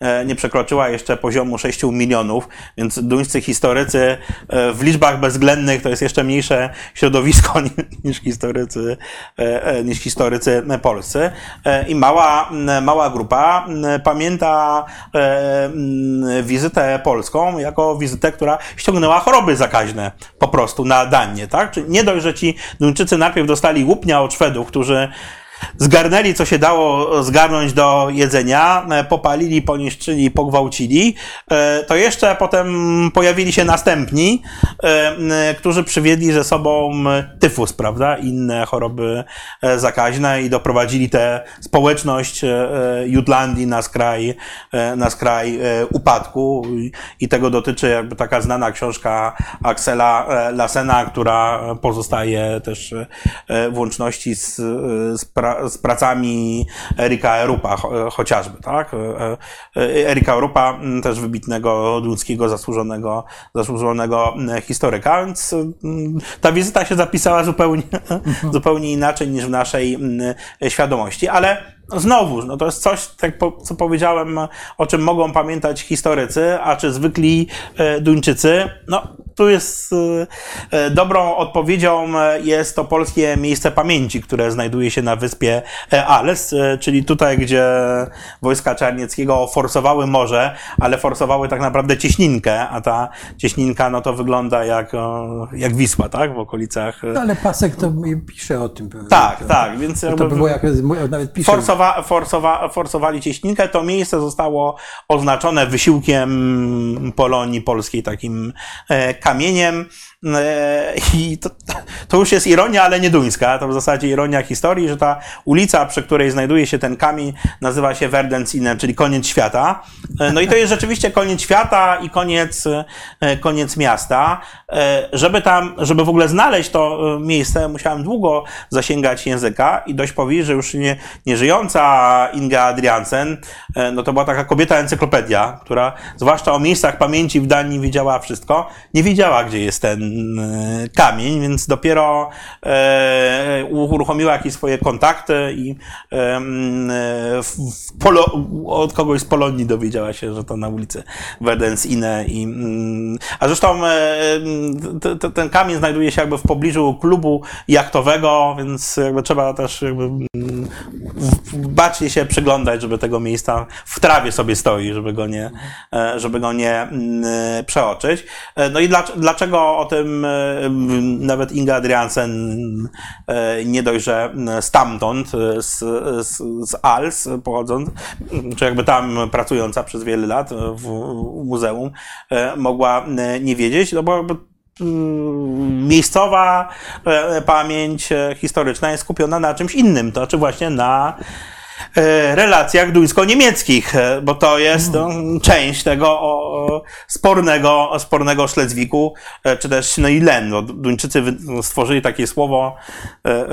e, nie przekroczyła jeszcze poziomu 6 milionów, więc duńscy historycy e, w liczbach bezwzględnych to jest jeszcze mniejsze środowisko ni- niż historycy, e, e, niż historycy polscy. E, I mała, mała grupa pamięta e, wizytę polską jako wizytę, która ściągnęła choroby zakaźne po prostu na Danię, tak? Czyli nie dość, że ci Duńczycy najpierw dostali łupnia od Szwedów, którzy zgarnęli, co się dało zgarnąć do jedzenia, e, popalili, poniszczyli, pogwałcili, e, to jeszcze potem pojawili się następni, e, którzy przywiedli ze sobą tyfus, prawda, inne choroby zakaźne i doprowadzili tę społeczność Jutlandii na skraj, na skraj upadku. I- tego dotyczy jakby taka znana książka Axela Lassena, która pozostaje też w łączności z, z, pra, z pracami Erika Erupa cho- chociażby, tak? E, e, Erika Erupa, też wybitnego duńskiego, zasłużonego, zasłużonego historyka, więc ta wizyta się zapisała zupełnie, zupełnie inaczej niż w naszej świadomości, ale Znowu, no to jest coś, tak po, co powiedziałem, o czym mogą pamiętać historycy, a czy zwykli e, Duńczycy. No, tu jest e, e, dobrą odpowiedzią jest to polskie miejsce pamięci, które znajduje się na wyspie Ales, czyli tutaj, gdzie wojska Czarnieckiego forsowały morze, ale forsowały tak naprawdę cieśninkę, a ta cieśninka, no to wygląda jak, jak Wisła, tak, w okolicach. No, ale Pasek to mi pisze o tym. Tak, to, tak, więc To jakby- było jak, nawet pisze. Forsowa, forsowa, forsowali cieśninkę, to miejsce zostało oznaczone wysiłkiem Polonii Polskiej takim e, kamieniem. E, I to, to już jest ironia, ale nie duńska. To w zasadzie ironia historii, że ta ulica, przy której znajduje się ten kamień, nazywa się Verdensinen, czyli koniec świata. E, no i to jest rzeczywiście koniec świata i koniec, e, koniec miasta. Żeby tam, żeby w ogóle znaleźć to miejsce, musiałem długo zasięgać języka i dość powiedzieć, że już nie, nieżyjąca Inga Adriansen, no to była taka kobieta encyklopedia, która zwłaszcza o miejscach pamięci w Danii wiedziała wszystko. Nie wiedziała, gdzie jest ten kamień, więc dopiero e, uruchomiła jakieś swoje kontakty i e, e, Polo, od kogoś z Polonii dowiedziała się, że to na ulicy Wedensine i mm, a zresztą e, ten kamień znajduje się jakby w pobliżu klubu jachtowego, więc jakby trzeba też jakby bacznie się przyglądać, żeby tego miejsca w trawie sobie stoi, żeby go nie, e, żeby go nie e, przeoczyć. E, No i dlac- dlaczego o tym e, nawet Inga Adriansen e, nie dość, że stamtąd, e, z, z, z Als pochodząc, czy jakby tam pracująca przez wiele lat w, muzeum, mogła nie wiedzieć, no bo mm, miejscowa pamięć historyczna jest skupiona na czymś innym, to znaczy właśnie na relacjach duńsko-niemieckich, e, bo to jest no, część tego spornego, spornego Szlezwiku, e, czy też no i Len. No, Duńczycy wy- stworzyli takie słowo, e, e,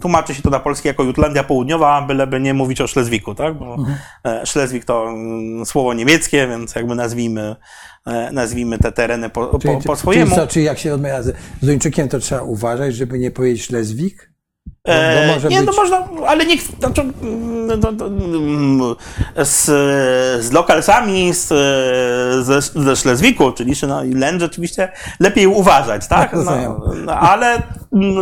tłumaczy się to na polskie jako Jutlandia Południowa, byleby nie mówić o Szlezwiku, tak? Bo e, Szlezwik to mm, słowo niemieckie, więc jakby nazwijmy, e, nazwijmy te tereny po, po, Czyli, po swojemu. Czyli, co, czyli jak się odmawia z, z Duńczykiem, to trzeba uważać, żeby nie powiedzieć Szlezwik? Bo, bo E, nie, być... no można, ale niech, znaczy, mm, no, no, mm, z, z lokalsami z, ze, ze Szlezwiku, czyli no, i Len rzeczywiście lepiej uważać, tak? No, Rozumiem. no, ale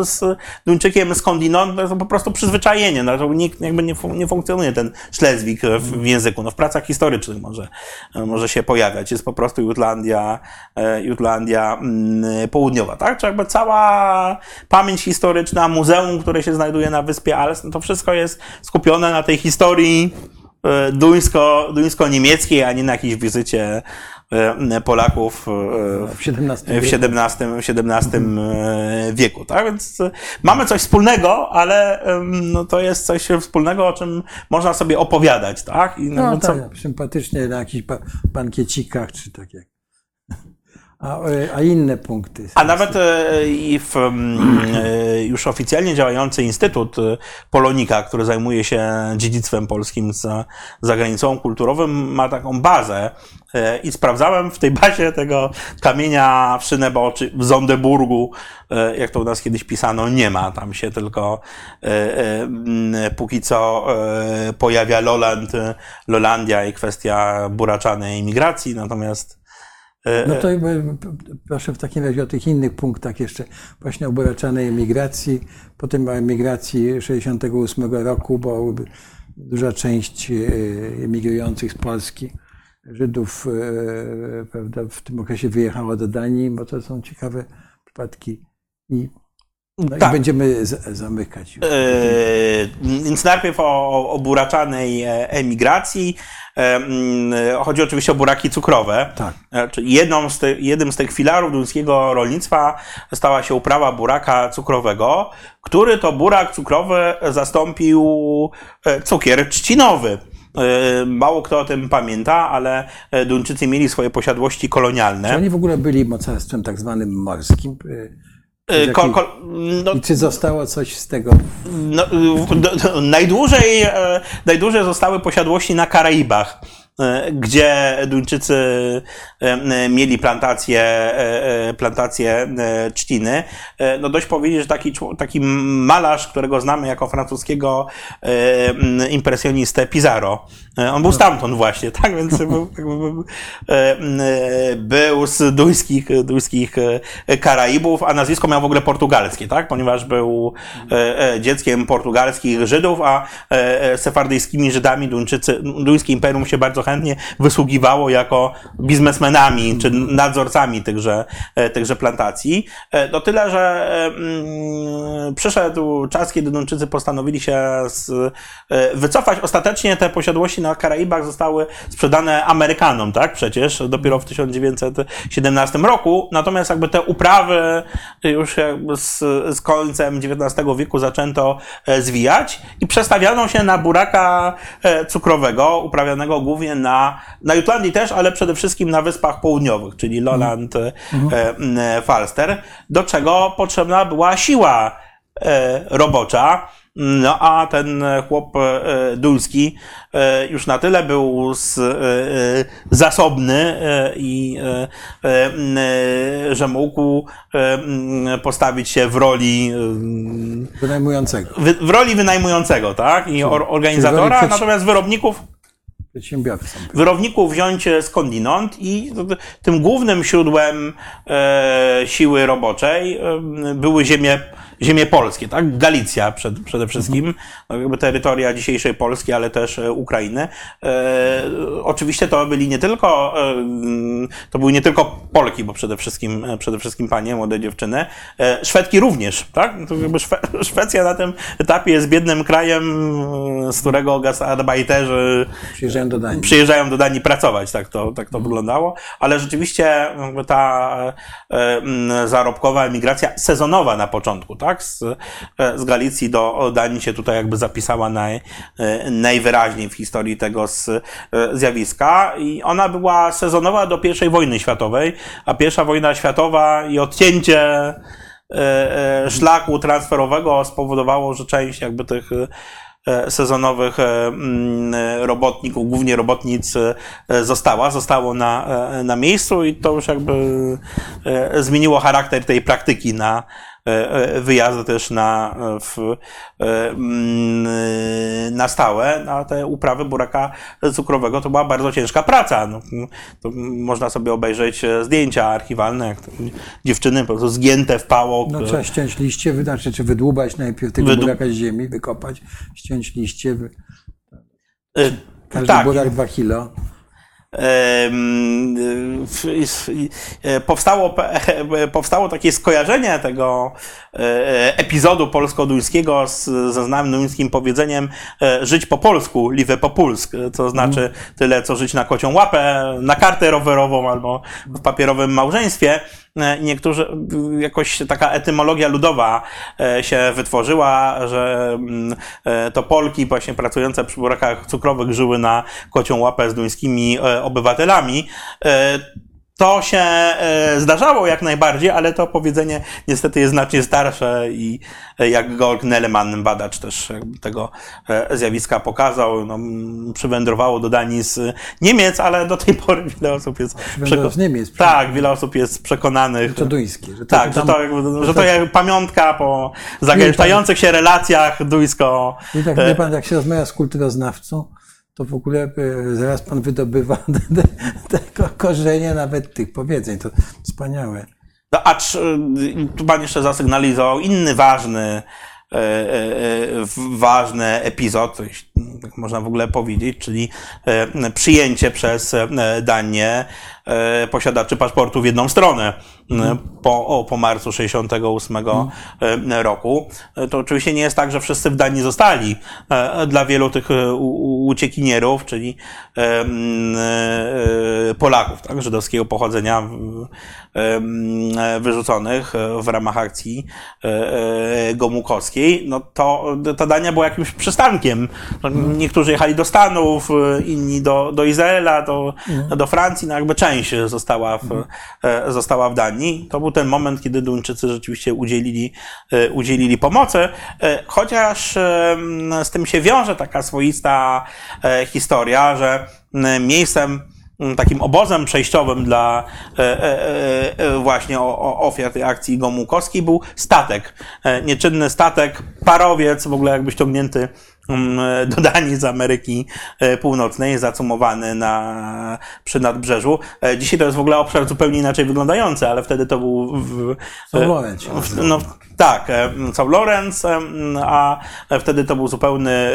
z Duńczykiem skądinąd no, to po prostu przyzwyczajenie, no, to nikt jakby nie, nie funkcjonuje ten Szlezwik w, w języku, no w pracach historycznych może, może się pojawiać, jest po prostu Jutlandia, e, Jutlandia mm, Południowa, tak? Czy jakby cała pamięć historyczna, muzeum, które się znajduje na wyspie Als, no to wszystko jest skupione na tej historii e, duńsko, duńsko-niemieckiej, a nie na jakiejś wizycie e, Polaków e, W XVII w XVII, w XVII e, wieku. Tak? Więc e, mamy coś wspólnego, ale no, to jest coś wspólnego, o czym można sobie opowiadać. Tak? I, No co- tak, sympatycznie na jakichś ba- bankiecikach, czy tak jak. A, e, a inne punkty. A nawet e, i w e, już oficjalnie działający Instytut e, Polonika, który zajmuje się dziedzictwem polskim za, za granicą kulturowym, ma taką bazę e, i sprawdzałem w tej bazie tego kamienia w Szynebo, czy w Zondeburgu, e, jak to u nas kiedyś pisano, nie ma. Tam się tylko e, e, póki co e, pojawia Loland, e, Lolandia i kwestia buraczanej imigracji, natomiast e, No to e, proszę w takim razie o tych innych punktach jeszcze. Właśnie o buraczanej emigracji, potem o emigracji 68 roku, bo duża część e, emigrujących z Polski, Żydów, e, prawda, w tym okresie wyjechała do Danii, bo to są ciekawe przypadki. I, no Tak. i będziemy z, zamykać. Już. E, Więc najpierw o, o buraczanej e, emigracji. E, mm, Chodzi oczywiście o buraki cukrowe. Tak. Jedną z ty, jednym z tych filarów duńskiego rolnictwa stała się uprawa buraka cukrowego, który to burak cukrowy zastąpił cukier trzcinowy. E, Mało kto o tym pamięta, ale e, Duńczycy mieli swoje posiadłości kolonialne. Czy oni w ogóle byli mocarstwem tak zwanym morskim? E, Ko, ko, no, I czy zostało coś z tego? No, do, do, najdłużej, najdłużej zostały posiadłości na Karaibach, gdzie Duńczycy e, e, mieli plantacje, e, e, plantacje e, trzciny. E, No dość powiedzieć, że taki, taki malarz, którego znamy jako francuskiego e, impresjonistę Pizarro, e, on był stamtąd właśnie, tak? Więc był, e, e, był z duńskich, duńskich e, Karaibów, a nazwisko miał w ogóle portugalskie, tak? Ponieważ był e, e, dzieckiem portugalskich Żydów, a e, e, sefardyjskimi Żydami Duńczycy, duńskie imperium się bardzo chętnie wysługiwało jako biznesmenami czy nadzorcami tychże, e, tychże plantacji. E, To tyle, że mm, przyszedł czas, kiedy Duńczycy postanowili się e, wycofać. Ostatecznie te posiadłości na Karaibach zostały sprzedane Amerykanom, tak? Przecież dopiero w 1917 roku. Natomiast jakby te uprawy już z, z końcem XIX wieku zaczęto zwijać i przestawiano się na buraka cukrowego, uprawianego głównie na, na Jutlandii też, ale przede wszystkim na Wyspach Południowych, czyli Lolland, e, e, Falster, do czego potrzebna była siła e, robocza. No a ten chłop e, duński e, już na tyle był z, zasobny i że mógł postawić się w roli Wynajmującego, wy, w roli wynajmującego, tak? I or, organizatora, natomiast wyrobników przedsiębiorcą. wyrowników wziąć skądinąd i tym głównym źródłem e, siły roboczej e, były ziemie, ziemie polskie, tak? Galicja przed, przede wszystkim, no, jakby terytoria dzisiejszej Polski, ale też e, Ukrainy. E, oczywiście to byli nie tylko, e, to były nie tylko Polki, bo przede wszystkim, e, przede wszystkim panie, młode dziewczyny, e, Szwedki również, tak? Szwe, Szwecja na tym etapie jest biednym krajem, e, z którego gastarbeiterzy Przyjeżdżają do Danii. przyjeżdżają do Danii pracować, tak to, tak to wyglądało, ale rzeczywiście ta e, m, zarobkowa emigracja sezonowa na początku, tak, z, e, z Galicji do Danii się tutaj jakby zapisała naj, e, najwyraźniej w historii tego z, e, zjawiska. I ona była sezonowa do I wojny światowej, a pierwsza wojna światowa i odcięcie szlaku transferowego spowodowało, że część jakby tych sezonowych mm, robotników, głównie robotnic została, zostało na, na miejscu i to już jakby zmieniło charakter tej praktyki na wyjazdy też na, e, w, e, mm, e, na stałe, a te uprawy buraka cukrowego to była bardzo ciężka praca. No, to można sobie obejrzeć e, zdjęcia archiwalne, jak dziewczyny po prostu zgięte w pałok. No trzeba ściąć liście, znaczy, czy wydłubać najpierw tego Wydłu- buraka z ziemi, wykopać, ściąć liście. E, Każdy tak, burak 2 kilo. E, powstało, pe- powstało takie skojarzenie tego e, epizodu polsko-duńskiego z, ze znanym duńskim powiedzeniem e, żyć po polsku, live po pulsk, to znaczy tyle, co żyć na kocią łapę, na kartę rowerową albo w papierowym małżeństwie. E, Niektórzy, jakoś taka etymologia ludowa e, się wytworzyła, że mm, e, to Polki właśnie pracujące przy burakach cukrowych żyły na kocią łapę z duńskimi obywatelami. To się e, zdarzało jak najbardziej, ale to powiedzenie niestety jest znacznie starsze i e, jak Georg Nellemann, badacz też tego e, zjawiska pokazał, no, przywędrowało do Danii z Niemiec, ale do tej pory wiele osób jest z Niemiec. Tak, wiele osób jest przekonanych. To duńskie. Że to Tak, że tam- to, jakby, że to jak pamiątka po zagęszczających się relacjach duńsko... I tak, wie pan, jak się rozmawia z kulturoznawcą, to w ogóle e, zaraz pan wydobywa te, te ko- korzenie nawet tych powiedzeń. To wspaniałe. No, acz y, tu pan jeszcze zasygnalizował inny ważny, e, e, ważny epizod, tak można w ogóle powiedzieć, czyli e, przyjęcie przez e, Danię posiadaczy paszportu w jedną stronę e, po, o, po marcu 68 e, roku. E, To oczywiście nie jest tak, że wszyscy w Danii zostali. E, Dla wielu tych e, uciekinierów, czyli e, e, Polaków tak, żydowskiego pochodzenia e, wyrzuconych e, w ramach akcji e, e, Gomułkowskiej, no to ta Dania była jakimś przystankiem. No, Niektórzy jechali do Stanów, e, inni do, do Izraela, do, do Francji, no jakby część została w, e, została w Danii. To był ten moment, kiedy Duńczycy rzeczywiście udzielili, e, udzielili pomocy, e, chociaż z tym się wiąże taka swoista historia, że miejscem takim obozem przejściowym dla e, e, e, e, właśnie o, o ofiar tej akcji Gomułkowskiej był statek. Nieczynny statek, parowiec, w ogóle jakby ściągnięty m, do Danii z Ameryki e, Północnej, zacumowany na, przy nadbrzeżu. E, Dzisiaj to jest w ogóle obszar zupełnie inaczej wyglądający, ale wtedy to był w, e, w- nazywa. no, tak, e, St. Lawrence, a wtedy to był zupełny,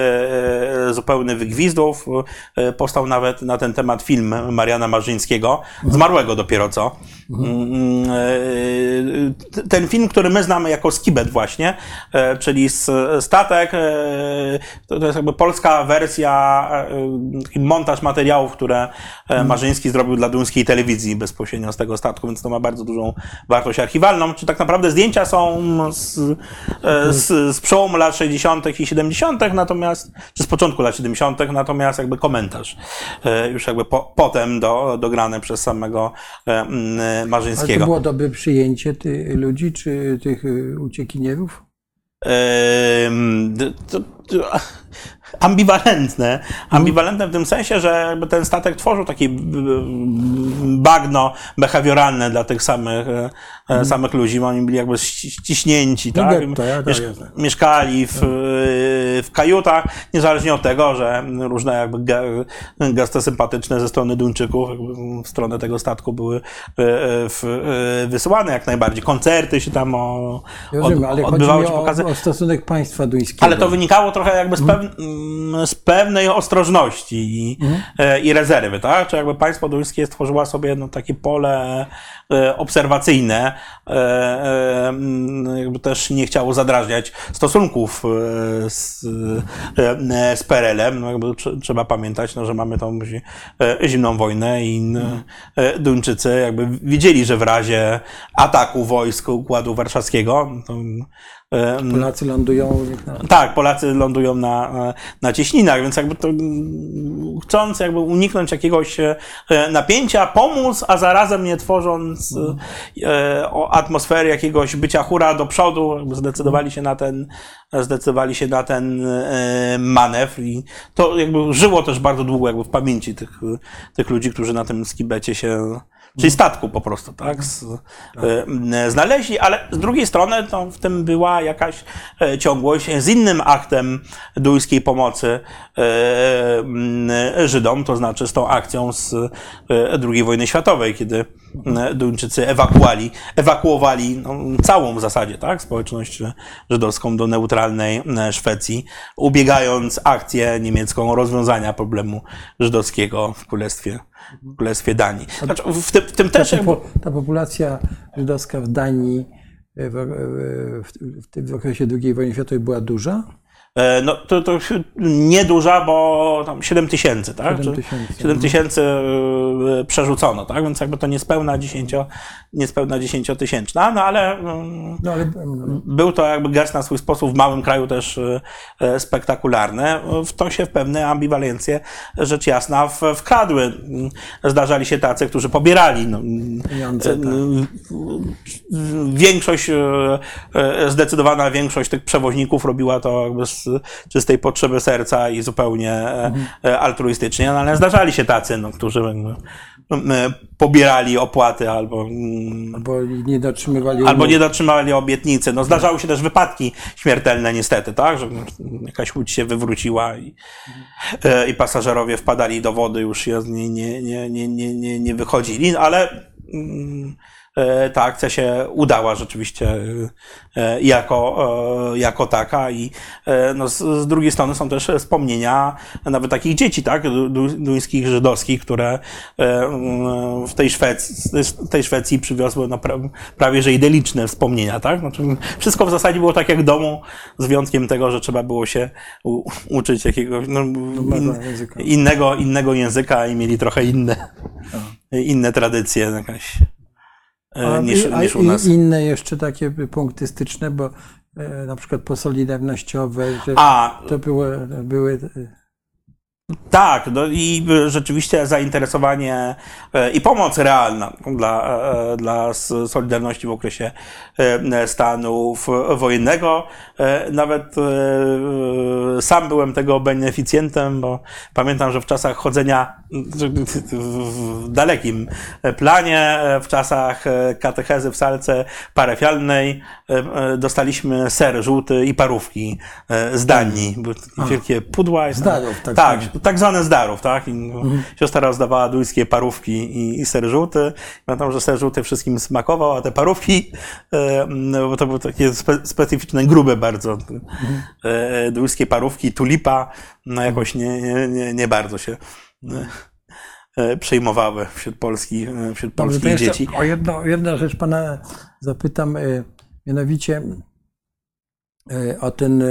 zupełny wygwizdów. Powstał nawet na ten temat film Mariana Marzyńskiego, zmarłego dopiero co. Mm, e, Ten film, który my znamy jako Skibet właśnie, e, czyli statek, e, to jest jakby polska wersja, montaż materiałów, które e, Marzyński zrobił dla duńskiej telewizji bezpośrednio z tego statku, więc to ma bardzo dużą wartość archiwalną. Czy tak naprawdę zdjęcia są z, e, z, z przełomu lat 60. i 70., natomiast, czy z początku lat 70., natomiast jakby komentarz już jakby po, potem do, dograny przez samego e, mm, Ale to Marzyńskiego. było dobre przyjęcie tych ludzi, czy tych y, uciekinierów? To, to, ambiwalentne. Ambiwalentne w tym sensie, że ten statek tworzył takie bagno behawioralne dla tych samych, e, e, samych ludzi. Oni byli jakby ści- ściśnięci, No tak? getto, ja, tak, Miesz- jasne. mieszkali w, w kajutach, niezależnie od tego, że różne jakby ge- gesty sympatyczne ze strony Duńczyków w stronę tego statku były e, e, e, wysyłane jak najbardziej. Koncerty się tam o, Rozumiem, ale odbywały się o, pokazy. o stosunek państwa duńskiego. Ale to wynikało trochę jakby z, pewn- mm, z pewnej ostrożności i, e, i rezerwy, tak? Czy jakby państwo duńskie stworzyło sobie no, takie pole e, obserwacyjne, e, e, jakby też nie chciało zadrażniać stosunków e, z, z PRL-em. No, jakby tr- trzeba pamiętać, no, że mamy tą zimną wojnę i e, Duńczycy jakby widzieli, że w razie ataku wojsk Układu Warszawskiego to, Polacy lądują tak, Polacy lądują na, na cieśninach, więc jakby to chcąc jakby uniknąć jakiegoś e, napięcia, pomóc, a zarazem nie tworząc o atmosfery jakiegoś bycia hura do przodu, jakby zdecydowali się na ten, zdecydowali się na ten e, manewr i to jakby żyło też bardzo długo jakby w pamięci tych, tych ludzi, którzy na tym skibecie się czyli statku po prostu, tak, z, e, znaleźli, ale z drugiej strony to w tym była była jakaś e, ciągłość z innym aktem duńskiej pomocy e, Żydom, to znaczy z tą akcją z e, II wojny światowej, kiedy Duńczycy ewakuowali, ewakuowali no, całą w zasadzie tak, społeczność żydowską do neutralnej Szwecji, ubiegając akcję niemiecką rozwiązania problemu żydowskiego w Królestwie, w Królestwie Danii. Znaczy, w, tym, w tym też ta, popu- ta populacja żydowska w Danii w, w, w, tym- okresie II wojny światowej była duża? E, No to, to nieduża, bo tam 7 tysięcy, tak? 7 Czy- tysięcy. 7 tysięcy e, przerzucono, tak? Więc jakby to niespełna 10, niespełna 10-tysięczna, no ale mm, No ale mm, był to jakby gest na swój sposób w małym kraju też e, spektakularny. W to się w pewne ambiwalencje, rzecz jasna, wkradły. Zdarzali się tacy, którzy pobierali no, Pieniądze, tak. Większość, zdecydowana większość tych przewoźników robiła to jakby z czystej potrzeby serca i zupełnie e, altruistycznie, no, ale zdarzali się tacy, no, którzy e, pobierali opłaty albo, mm, bo nie dotrzymywali albo nie dotrzymali obietnicy. No, zdarzały się też wypadki śmiertelne niestety, tak, że jakaś łódź się wywróciła i, i pasażerowie wpadali do wody, już nie, nie, nie, nie, nie, nie, wychodzili, ale mm, ta akcja się udała rzeczywiście e, jako, e, jako taka i e, no, z, z drugiej strony są też wspomnienia nawet takich dzieci, tak, du- du- duńskich, żydowskich, które e, mm, w tej Szwecji, z tej Szwecji przywiozły no, pra, prawie że idylliczne wspomnienia, tak? Znaczy, wszystko w zasadzie było tak jak w domu, z wyjątkiem tego, że trzeba było się u, uczyć jakiegoś no, in, języka. innego, innego języka i mieli trochę inne, inne tradycje jakaś e, A, niż, i- a niż u nas. inne jeszcze takie punkty styczne, bo e, na przykład posolidarnościowe, że A, to były, były e, Tak, no i rzeczywiście zainteresowanie e, i pomoc realna dla, e, dla s- Solidarności w okresie e, stanów wojennego. E, Nawet e, sam byłem tego beneficjentem, bo pamiętam, że w czasach chodzenia w dalekim planie, e, w czasach e, katechezy w salce parafialnej e, e, dostaliśmy ser żółty i parówki e, z Danii. Były wielkie pudła. Zdarów, tak tak. Tak zwane zdarów, tak? I, no, Siostra rozdawała duńskie parówki i, i ser żółty. Pamiętam, że ser żółty wszystkim smakował, a te parówki, e, no, bo to były takie spe, specyficzne, grube bardzo. E, duńskie parówki, tulipa, no jakoś nie, nie, nie, nie bardzo się e, e, przejmowały wśród, Polski, e, wśród Dobrze, polskich jeszcze dzieci. O jedno, o jedną rzecz pana zapytam, e, mianowicie e, o ten,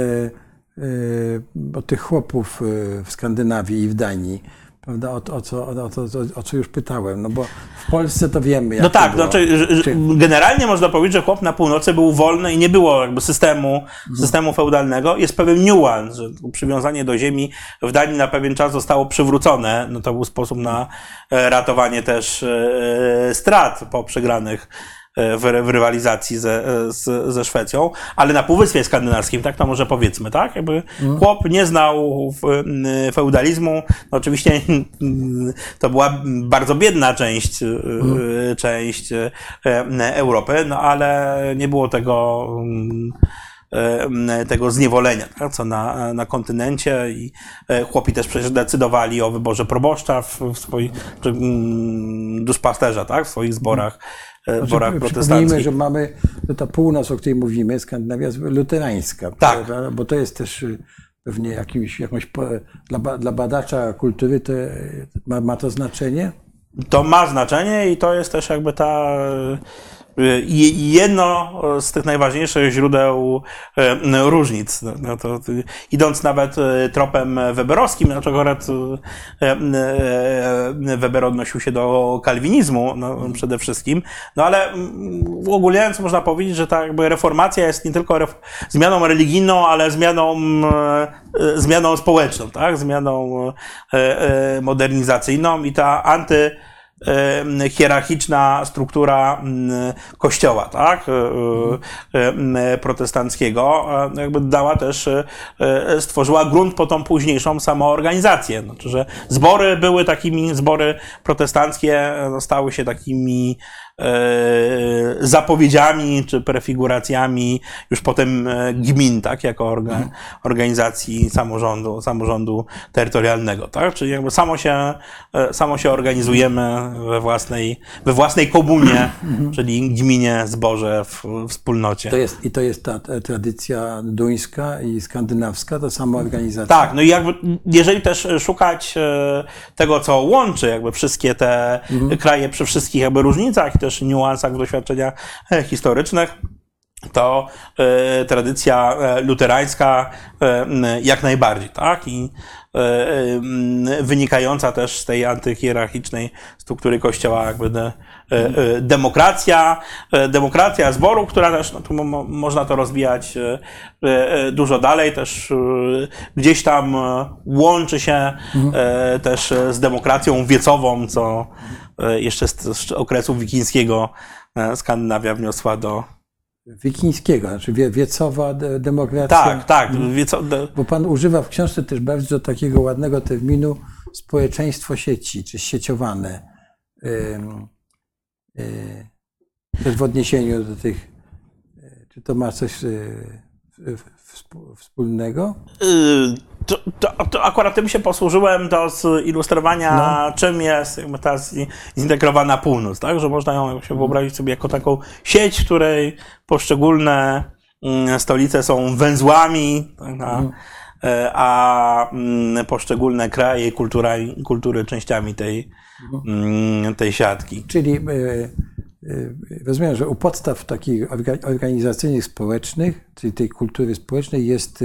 e, e, o tych chłopów e, w Skandynawii i w Danii. Prawda, o, o, co, o, to, o co już pytałem, no bo w Polsce to wiemy. Jak No tak, że Czy- generalnie można powiedzieć, że chłop na północy był wolny i nie było jakby systemu, Mhm. systemu feudalnego. Jest pewien niuans, że przywiązanie do ziemi w Danii na pewien czas zostało przywrócone. No to był sposób na e, ratowanie też e, strat po przegranych e, w, w rywalizacji ze, e, z, ze Szwecją, ale na Półwyspie Skandynawskim, tak to może powiedzmy, tak? Jakby chłop nie znał m, feudalizmu. No oczywiście to była bardzo biedna część, e, część e, Europy, no ale nie było tego mm, e, tego zniewolenia, tak, co na, na kontynencie i e, chłopi też przecież decydowali o wyborze proboszcza w, w swoich, czy, mm, duszpasterza, tak, w swoich zborach, e, zborach Znaczy, przypomnijmy, protestanckich. że mamy że ta północ, o której mówimy, Skandynawia luterańska. Tak. prawda? Bo to jest też y, pewnie jakimś, jakąś, dla, dla badacza kultury to y, ma, ma to znaczenie? To ma znaczenie i to jest też jakby ta je- jedno z tych najważniejszych źródeł e, różnic. No, no to, idąc nawet e, tropem weberowskim, dlaczego akurat e, e, Weber odnosił się do kalwinizmu no, przede wszystkim, no ale mm, uogólniając można powiedzieć, że ta jakby reformacja jest nie tylko ref- zmianą religijną, ale zmianą, e, e, zmianą społeczną, tak? zmianą e, e, modernizacyjną i ta anty e, hierarchiczna struktura kościoła, tak, e, e, protestanckiego, jakby dała też, e, stworzyła grunt po tą późniejszą samoorganizację. Znaczy, że zbory były takimi, zbory protestanckie stały się takimi zapowiedziami czy prefiguracjami już potem e, gmin, tak, jako orga, organizacji samorządu, samorządu terytorialnego, tak, czyli jakby samo się, e, samo się organizujemy we własnej, we własnej komunie, czyli gminie, zborze, w, wspólnocie. To jest, I to jest ta, ta tradycja duńska i skandynawska, to sama organizacja. Tak, no i jakby, jeżeli też szukać e, tego, co łączy jakby wszystkie te kraje przy wszystkich jakby różnicach i też niuansach w doświadczeniach historycznych, to e, tradycja e, luterańska m, jak najbardziej, tak? I m, wynikająca też z tej antyhierarchicznej struktury kościoła, jakby de, demokracja, demokracja zboru, która też, no tu mo, mo- można to rozwijać dużo dalej, też gdzieś tam łączy się też z demokracją wiecową, co jeszcze z, okresu wikińskiego e, Skandynawia wniosła do, Wikińskiego, znaczy wie, wiecowa de, demokracja. tak, tak. Wieco, de, Bo pan używa w książce też bardzo takiego ładnego terminu społeczeństwo sieci, czy sieciowane. Y, też w odniesieniu do tych, y, czy to ma coś y, wspólnego? To, to, to akurat tym się posłużyłem do zilustrowania, No. czym jest jakby ta zi- zintegrowana północ, tak? Że można ją się wyobrazić sobie jako taką sieć, w której poszczególne mm, stolice są węzłami, tak, a, e, a mm, poszczególne kraje kultura, kultury częściami tej, mm, tej siatki. Czyli y, y, rozumiem, że u podstaw takich orga- organizacyjnych społecznych, czyli tej kultury społecznej jest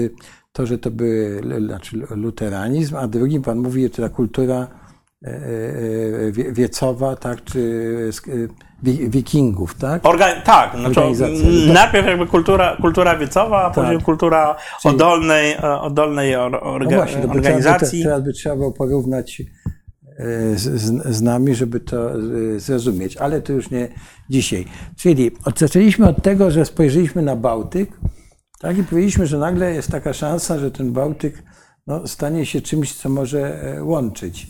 to, że to były l- znaczy luteranizm, a drugim pan mówi, że ta kultura y, wie- wiecowa, tak, czy wi- wikingów, tak? Orga, tak, znaczy, najpierw jakby kultura, kultura wiecowa, a później kultura Czyli- oddolnej, e, oddolnej or, No orga, właśnie, to by organizacji. Trzeba by, teraz by trzeba było porównać e, z, z, z nami, żeby to e, zrozumieć, ale to już nie dzisiaj. Czyli zaczęliśmy od tego, że spojrzeliśmy na Bałtyk tak, i powiedzieliśmy, że nagle jest taka szansa, że ten Bałtyk no, stanie się czymś, co może e, łączyć.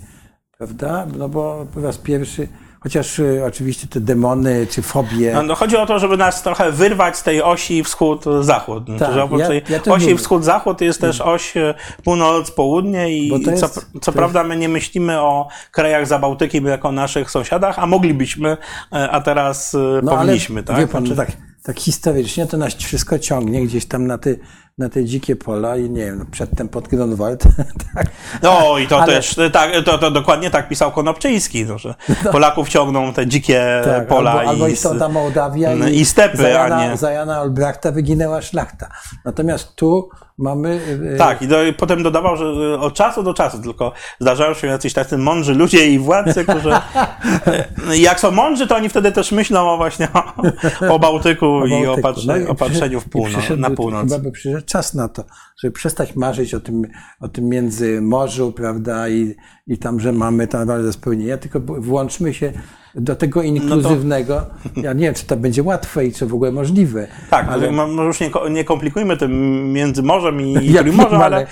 Prawda? No bo po raz pierwszy, chociaż e, oczywiście te demony czy fobie. No, no, chodzi o to, żeby nas trochę wyrwać z tej osi wschód-zachód. Znaczy, Tak, oprócz ja- ja osi wschód-zachód jest też oś e, północ-południe i co, jest- co to prawda my nie myślimy o krajach za Bałtykiem jako naszych sąsiadach, a moglibyśmy, a teraz No powinniśmy, ale tak? wie pan, Znaczy, tak, tak historycznie to nas wszystko ciągnie gdzieś tam na te, na te dzikie pola i nie wiem, no przedtem pod Grunwald. tak. No i to Ale- też, tak, to, to dokładnie tak pisał Konopczyński, no, że Polaków ciągną te dzikie Tak, pola albo, albo i, istota Mołdawia no, i, i stepy, za a nie- za Jana Olbrachta wyginęła szlachta. Natomiast tu mamy... e, Tak, i do, potem dodawał, że y, od czasu do czasu tylko zdarzają się jacyś tacy mądrzy ludzie i władcy, którzy y, jak są mądrzy, to oni wtedy też myślą o właśnie o, o Bałtyku, i o, Bałtyku. patrze, No i o patrzeniu w i północ, na północ. Chyba by przyszedł czas na to, żeby przestać marzyć o tym, o tym międzymorzu, prawda, i, i tam, że mamy tam bardzo spełnienia, tylko włączmy się do tego inkluzywnego. Ja nie wiem, czy to będzie łatwe i czy w ogóle możliwe. Tak, ale ale... może już nie, nie komplikujmy tym między morzem i, Ja Trójmorzem, ale ale-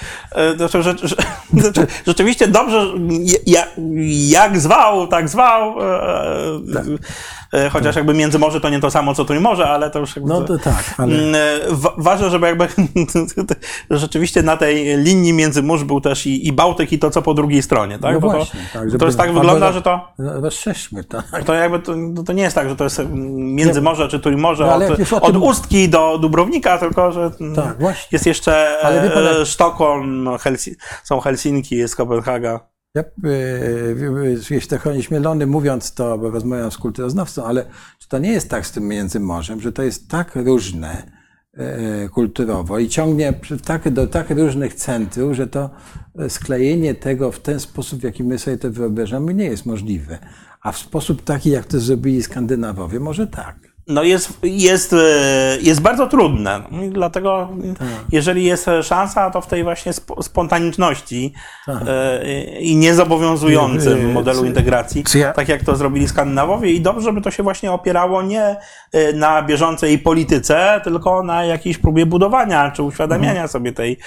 e, to, że, znaczy, rzeczywiście dobrze, jak, jak zwał, tak zwał, e, e, chociaż jakby Międzymorze to nie to samo co Trójmorze, ale to już jakby... no to tak, ale Mm, wa- Ważne, żeby jakby rzeczywiście na tej linii międzymórz był też i, i Bałtyk i to, co po drugiej stronie, tak? no Bo właśnie. to, tak, to jest tak wygląda, że to, Rozszerzmy to. To jakby to, no to nie jest tak, że to jest mm, Międzymorze czy Trójmorze No, od, o od tym- Ustki do Dubrownika, tylko że mm, Tak, jest jeszcze pan, e, jak- Sztokholm, Helsi- są Helsinki, jest Kopenhaga. Ja, e, jeśli trochę nieśmielony mówiąc to, bo rozmawiam z kulturoznawcą, ale czy to nie jest tak z tym Międzymorzem, że to jest tak różne kulturowo i ciągnie tak, do tak różnych centrów, że to e, sklejenie tego w ten sposób, w jaki my sobie to wyobrażamy, nie jest możliwe. A w sposób taki, jak to zrobili Skandynawowie, może tak. No jest, jest, e, jest bardzo trudne. I dlatego, Tak. jeżeli jest szansa, to w tej właśnie sp- spontaniczności Tak. e, i niezobowiązującym Nie, e, modelu integracji, ja- tak jak to zrobili Skandynawowie. I dobrze, żeby to się właśnie opierało nie e, na bieżącej polityce, tylko na jakiejś próbie budowania czy uświadamiania Mhm. sobie tej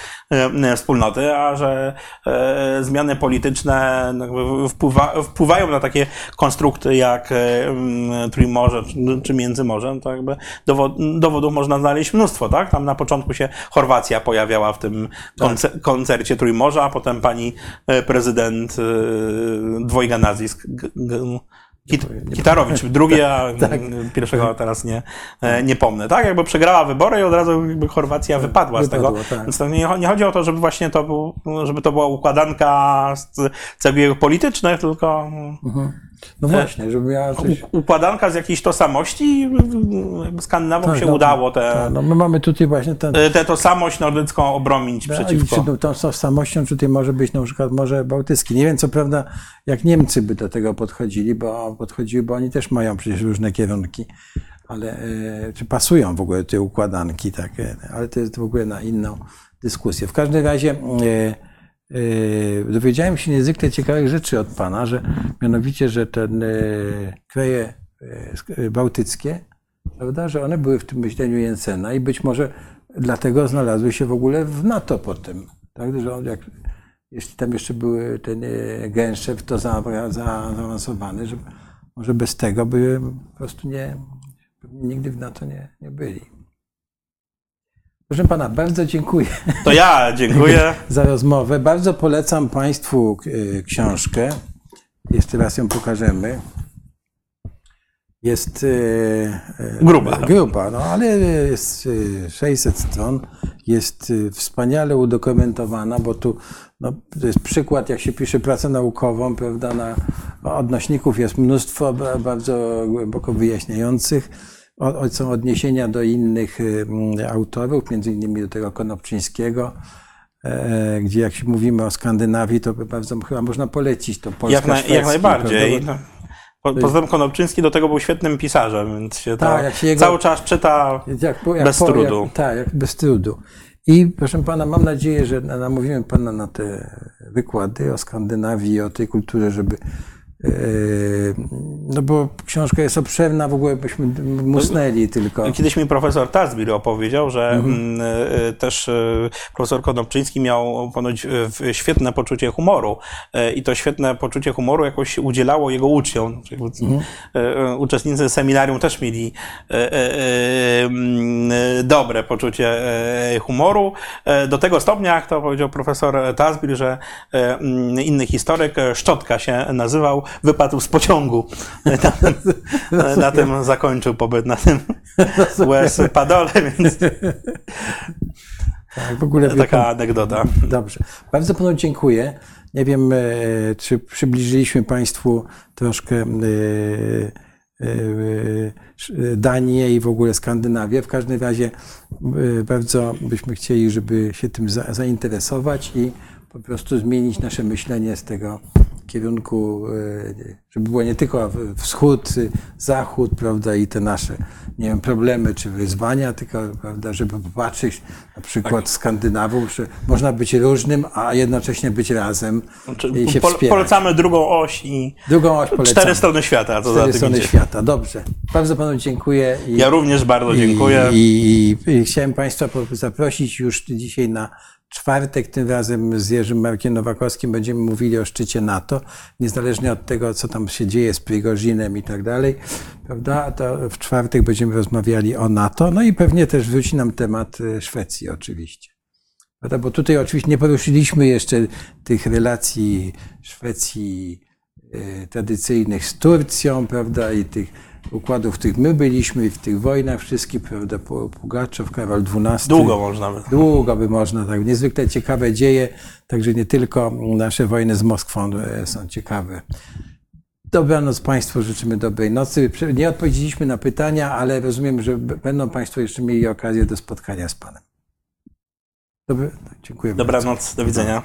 e, wspólnoty, a że e, zmiany polityczne no, wpływa, wpływają na takie konstrukty jak e, Trójmorze czy, czy No to jakby dowod, dowodów można znaleźć mnóstwo, tak? Tam na początku się Chorwacja pojawiała w tym konce, koncercie Trójmorza, a potem pani e, prezydent e, dwojga nazwisk. Kit, Kitarowicz drugi, a pierwszego teraz nie, e, nie pomnę. Tak, jakby przegrała wybory i od razu jakby Chorwacja wypadła, z Wypadła, tego. tak. Więc to nie, nie chodzi o to, żeby właśnie to był, żeby to była układanka z cegieł politycznych, tylko No właśnie, żeby miała coś... układanka z jakiejś tożsamości. Skandynawom Tak, się no, udało tak, tę no my mamy tutaj właśnie ten... te, tę tożsamość nordycką obronić No, I przeciwko. czy tą tożsamością tutaj może być na przykład Morze Bałtyckie. Nie wiem, co prawda, jak Niemcy by do tego podchodzili, bo podchodzili, bo oni też mają przecież różne kierunki, ale e, czy pasują w ogóle te układanki takie, ale to jest w ogóle na inną dyskusję. W każdym razie e, e, dowiedziałem się niezwykle ciekawych rzeczy od Pana, że mianowicie, że ten e, kraje sk- bałtyckie, prawda, że one były w tym myśleniu Jensena i być może dlatego znalazły się w ogóle w NATO potem. Tak, że on jak, jeśli tam jeszcze były ten Gęszew, to za, że może bez tego by po prostu nie, nigdy w NATO nie, nie byli. Proszę pana, bardzo dziękuję To ja dziękuję. za rozmowę. Bardzo polecam Państwu e, książkę. Jeszcze raz ją pokażemy. Jest e, e, Gruba. gruba, no ale jest e, 600 stron. Jest wspaniale udokumentowana, bo tu no, to jest przykład, jak się pisze pracę naukową, prawda, na odnośników jest mnóstwo ba- bardzo głęboko wyjaśniających. O- Są odniesienia do innych e, autorów, między innymi do tego Konopczyńskiego, e, gdzie jak się mówimy o Skandynawii, to bardzo chyba można polecić to Polska, Jak, na, Szwedzki, jak najbardziej. prawda? Po- Poza tym Konopczyński do tego był świetnym pisarzem, więc się Tak, jak się jego- cały czas czyta Jak, jak bez trudu. Tak, jak bez trudu. I proszę pana, mam nadzieję, że na- namówimy pana na te wykłady o Skandynawii i o tej kulturze, żeby. E, no bo książka jest obszerna, w ogóle byśmy musnęli tylko. Kiedyś mi profesor Tazbir opowiedział, że Mhm. mm, e, też e, profesor Konopczyński miał ponoć w- świetne poczucie humoru i to świetne poczucie humoru jakoś udzielało jego uczniom. Mhm. Uczestnicy seminarium też mieli mm, dobre poczucie humoru. Do tego stopnia, jak to powiedział profesor Tazbir, że mm, inny historyk, Szczotka się nazywał, wypadł z pociągu. Na, na tym zakończył pobyt na tym łez padole, więc Tak, w ogóle taka anegdota. Dobrze. Bardzo panu dziękuję. Nie wiem, e, czy przybliżyliśmy państwu troszkę e, e, Danię i w ogóle Skandynawię. W każdym razie bardzo byśmy chcieli, żeby się tym za, zainteresować i po prostu zmienić nasze myślenie z tego kierunku, e, żeby było nie tylko wschód, zachód, prawda, i te nasze, nie wiem, problemy czy wyzwania, tylko, prawda, żeby popatrzeć na przykład Skandynawów, że można być różnym, a jednocześnie być razem Znaczy, i się po, wspierać. polecamy drugą oś i Drugą oś polecamy. cztery strony świata, za Cztery strony idzie. świata. Dobrze. Bardzo panu dziękuję. I, Ja również bardzo dziękuję. I, i, i chciałem Państwa zaprosić już dzisiaj na czwartek, tym razem z Jerzym Markiem Nowakowskim będziemy mówili o szczycie NATO, niezależnie od tego, co tam się dzieje z Prigozinem i tak dalej, prawda? To w czwartek będziemy rozmawiali o NATO, no i pewnie też wróci nam temat e, Szwecji oczywiście. Prawda? Bo tutaj oczywiście nie poruszyliśmy jeszcze tych relacji Szwecji e, tradycyjnych z Turcją, prawda, i tych układów, w których my byliśmy, i w tych wojnach wszystkich, prawda, Pu- Pugaczow, Karol XII. Długo można by. Długo by można, tak. Niezwykle ciekawe dzieje, także nie tylko nasze wojny z Moskwą e, są ciekawe. Dobranoc Państwu, życzymy dobrej nocy. Nie odpowiedzieliśmy na pytania, ale rozumiem, że będą Państwo jeszcze mieli okazję do spotkania z Panem. Dobry, dziękuję bardzo. Dobranoc, do widzenia.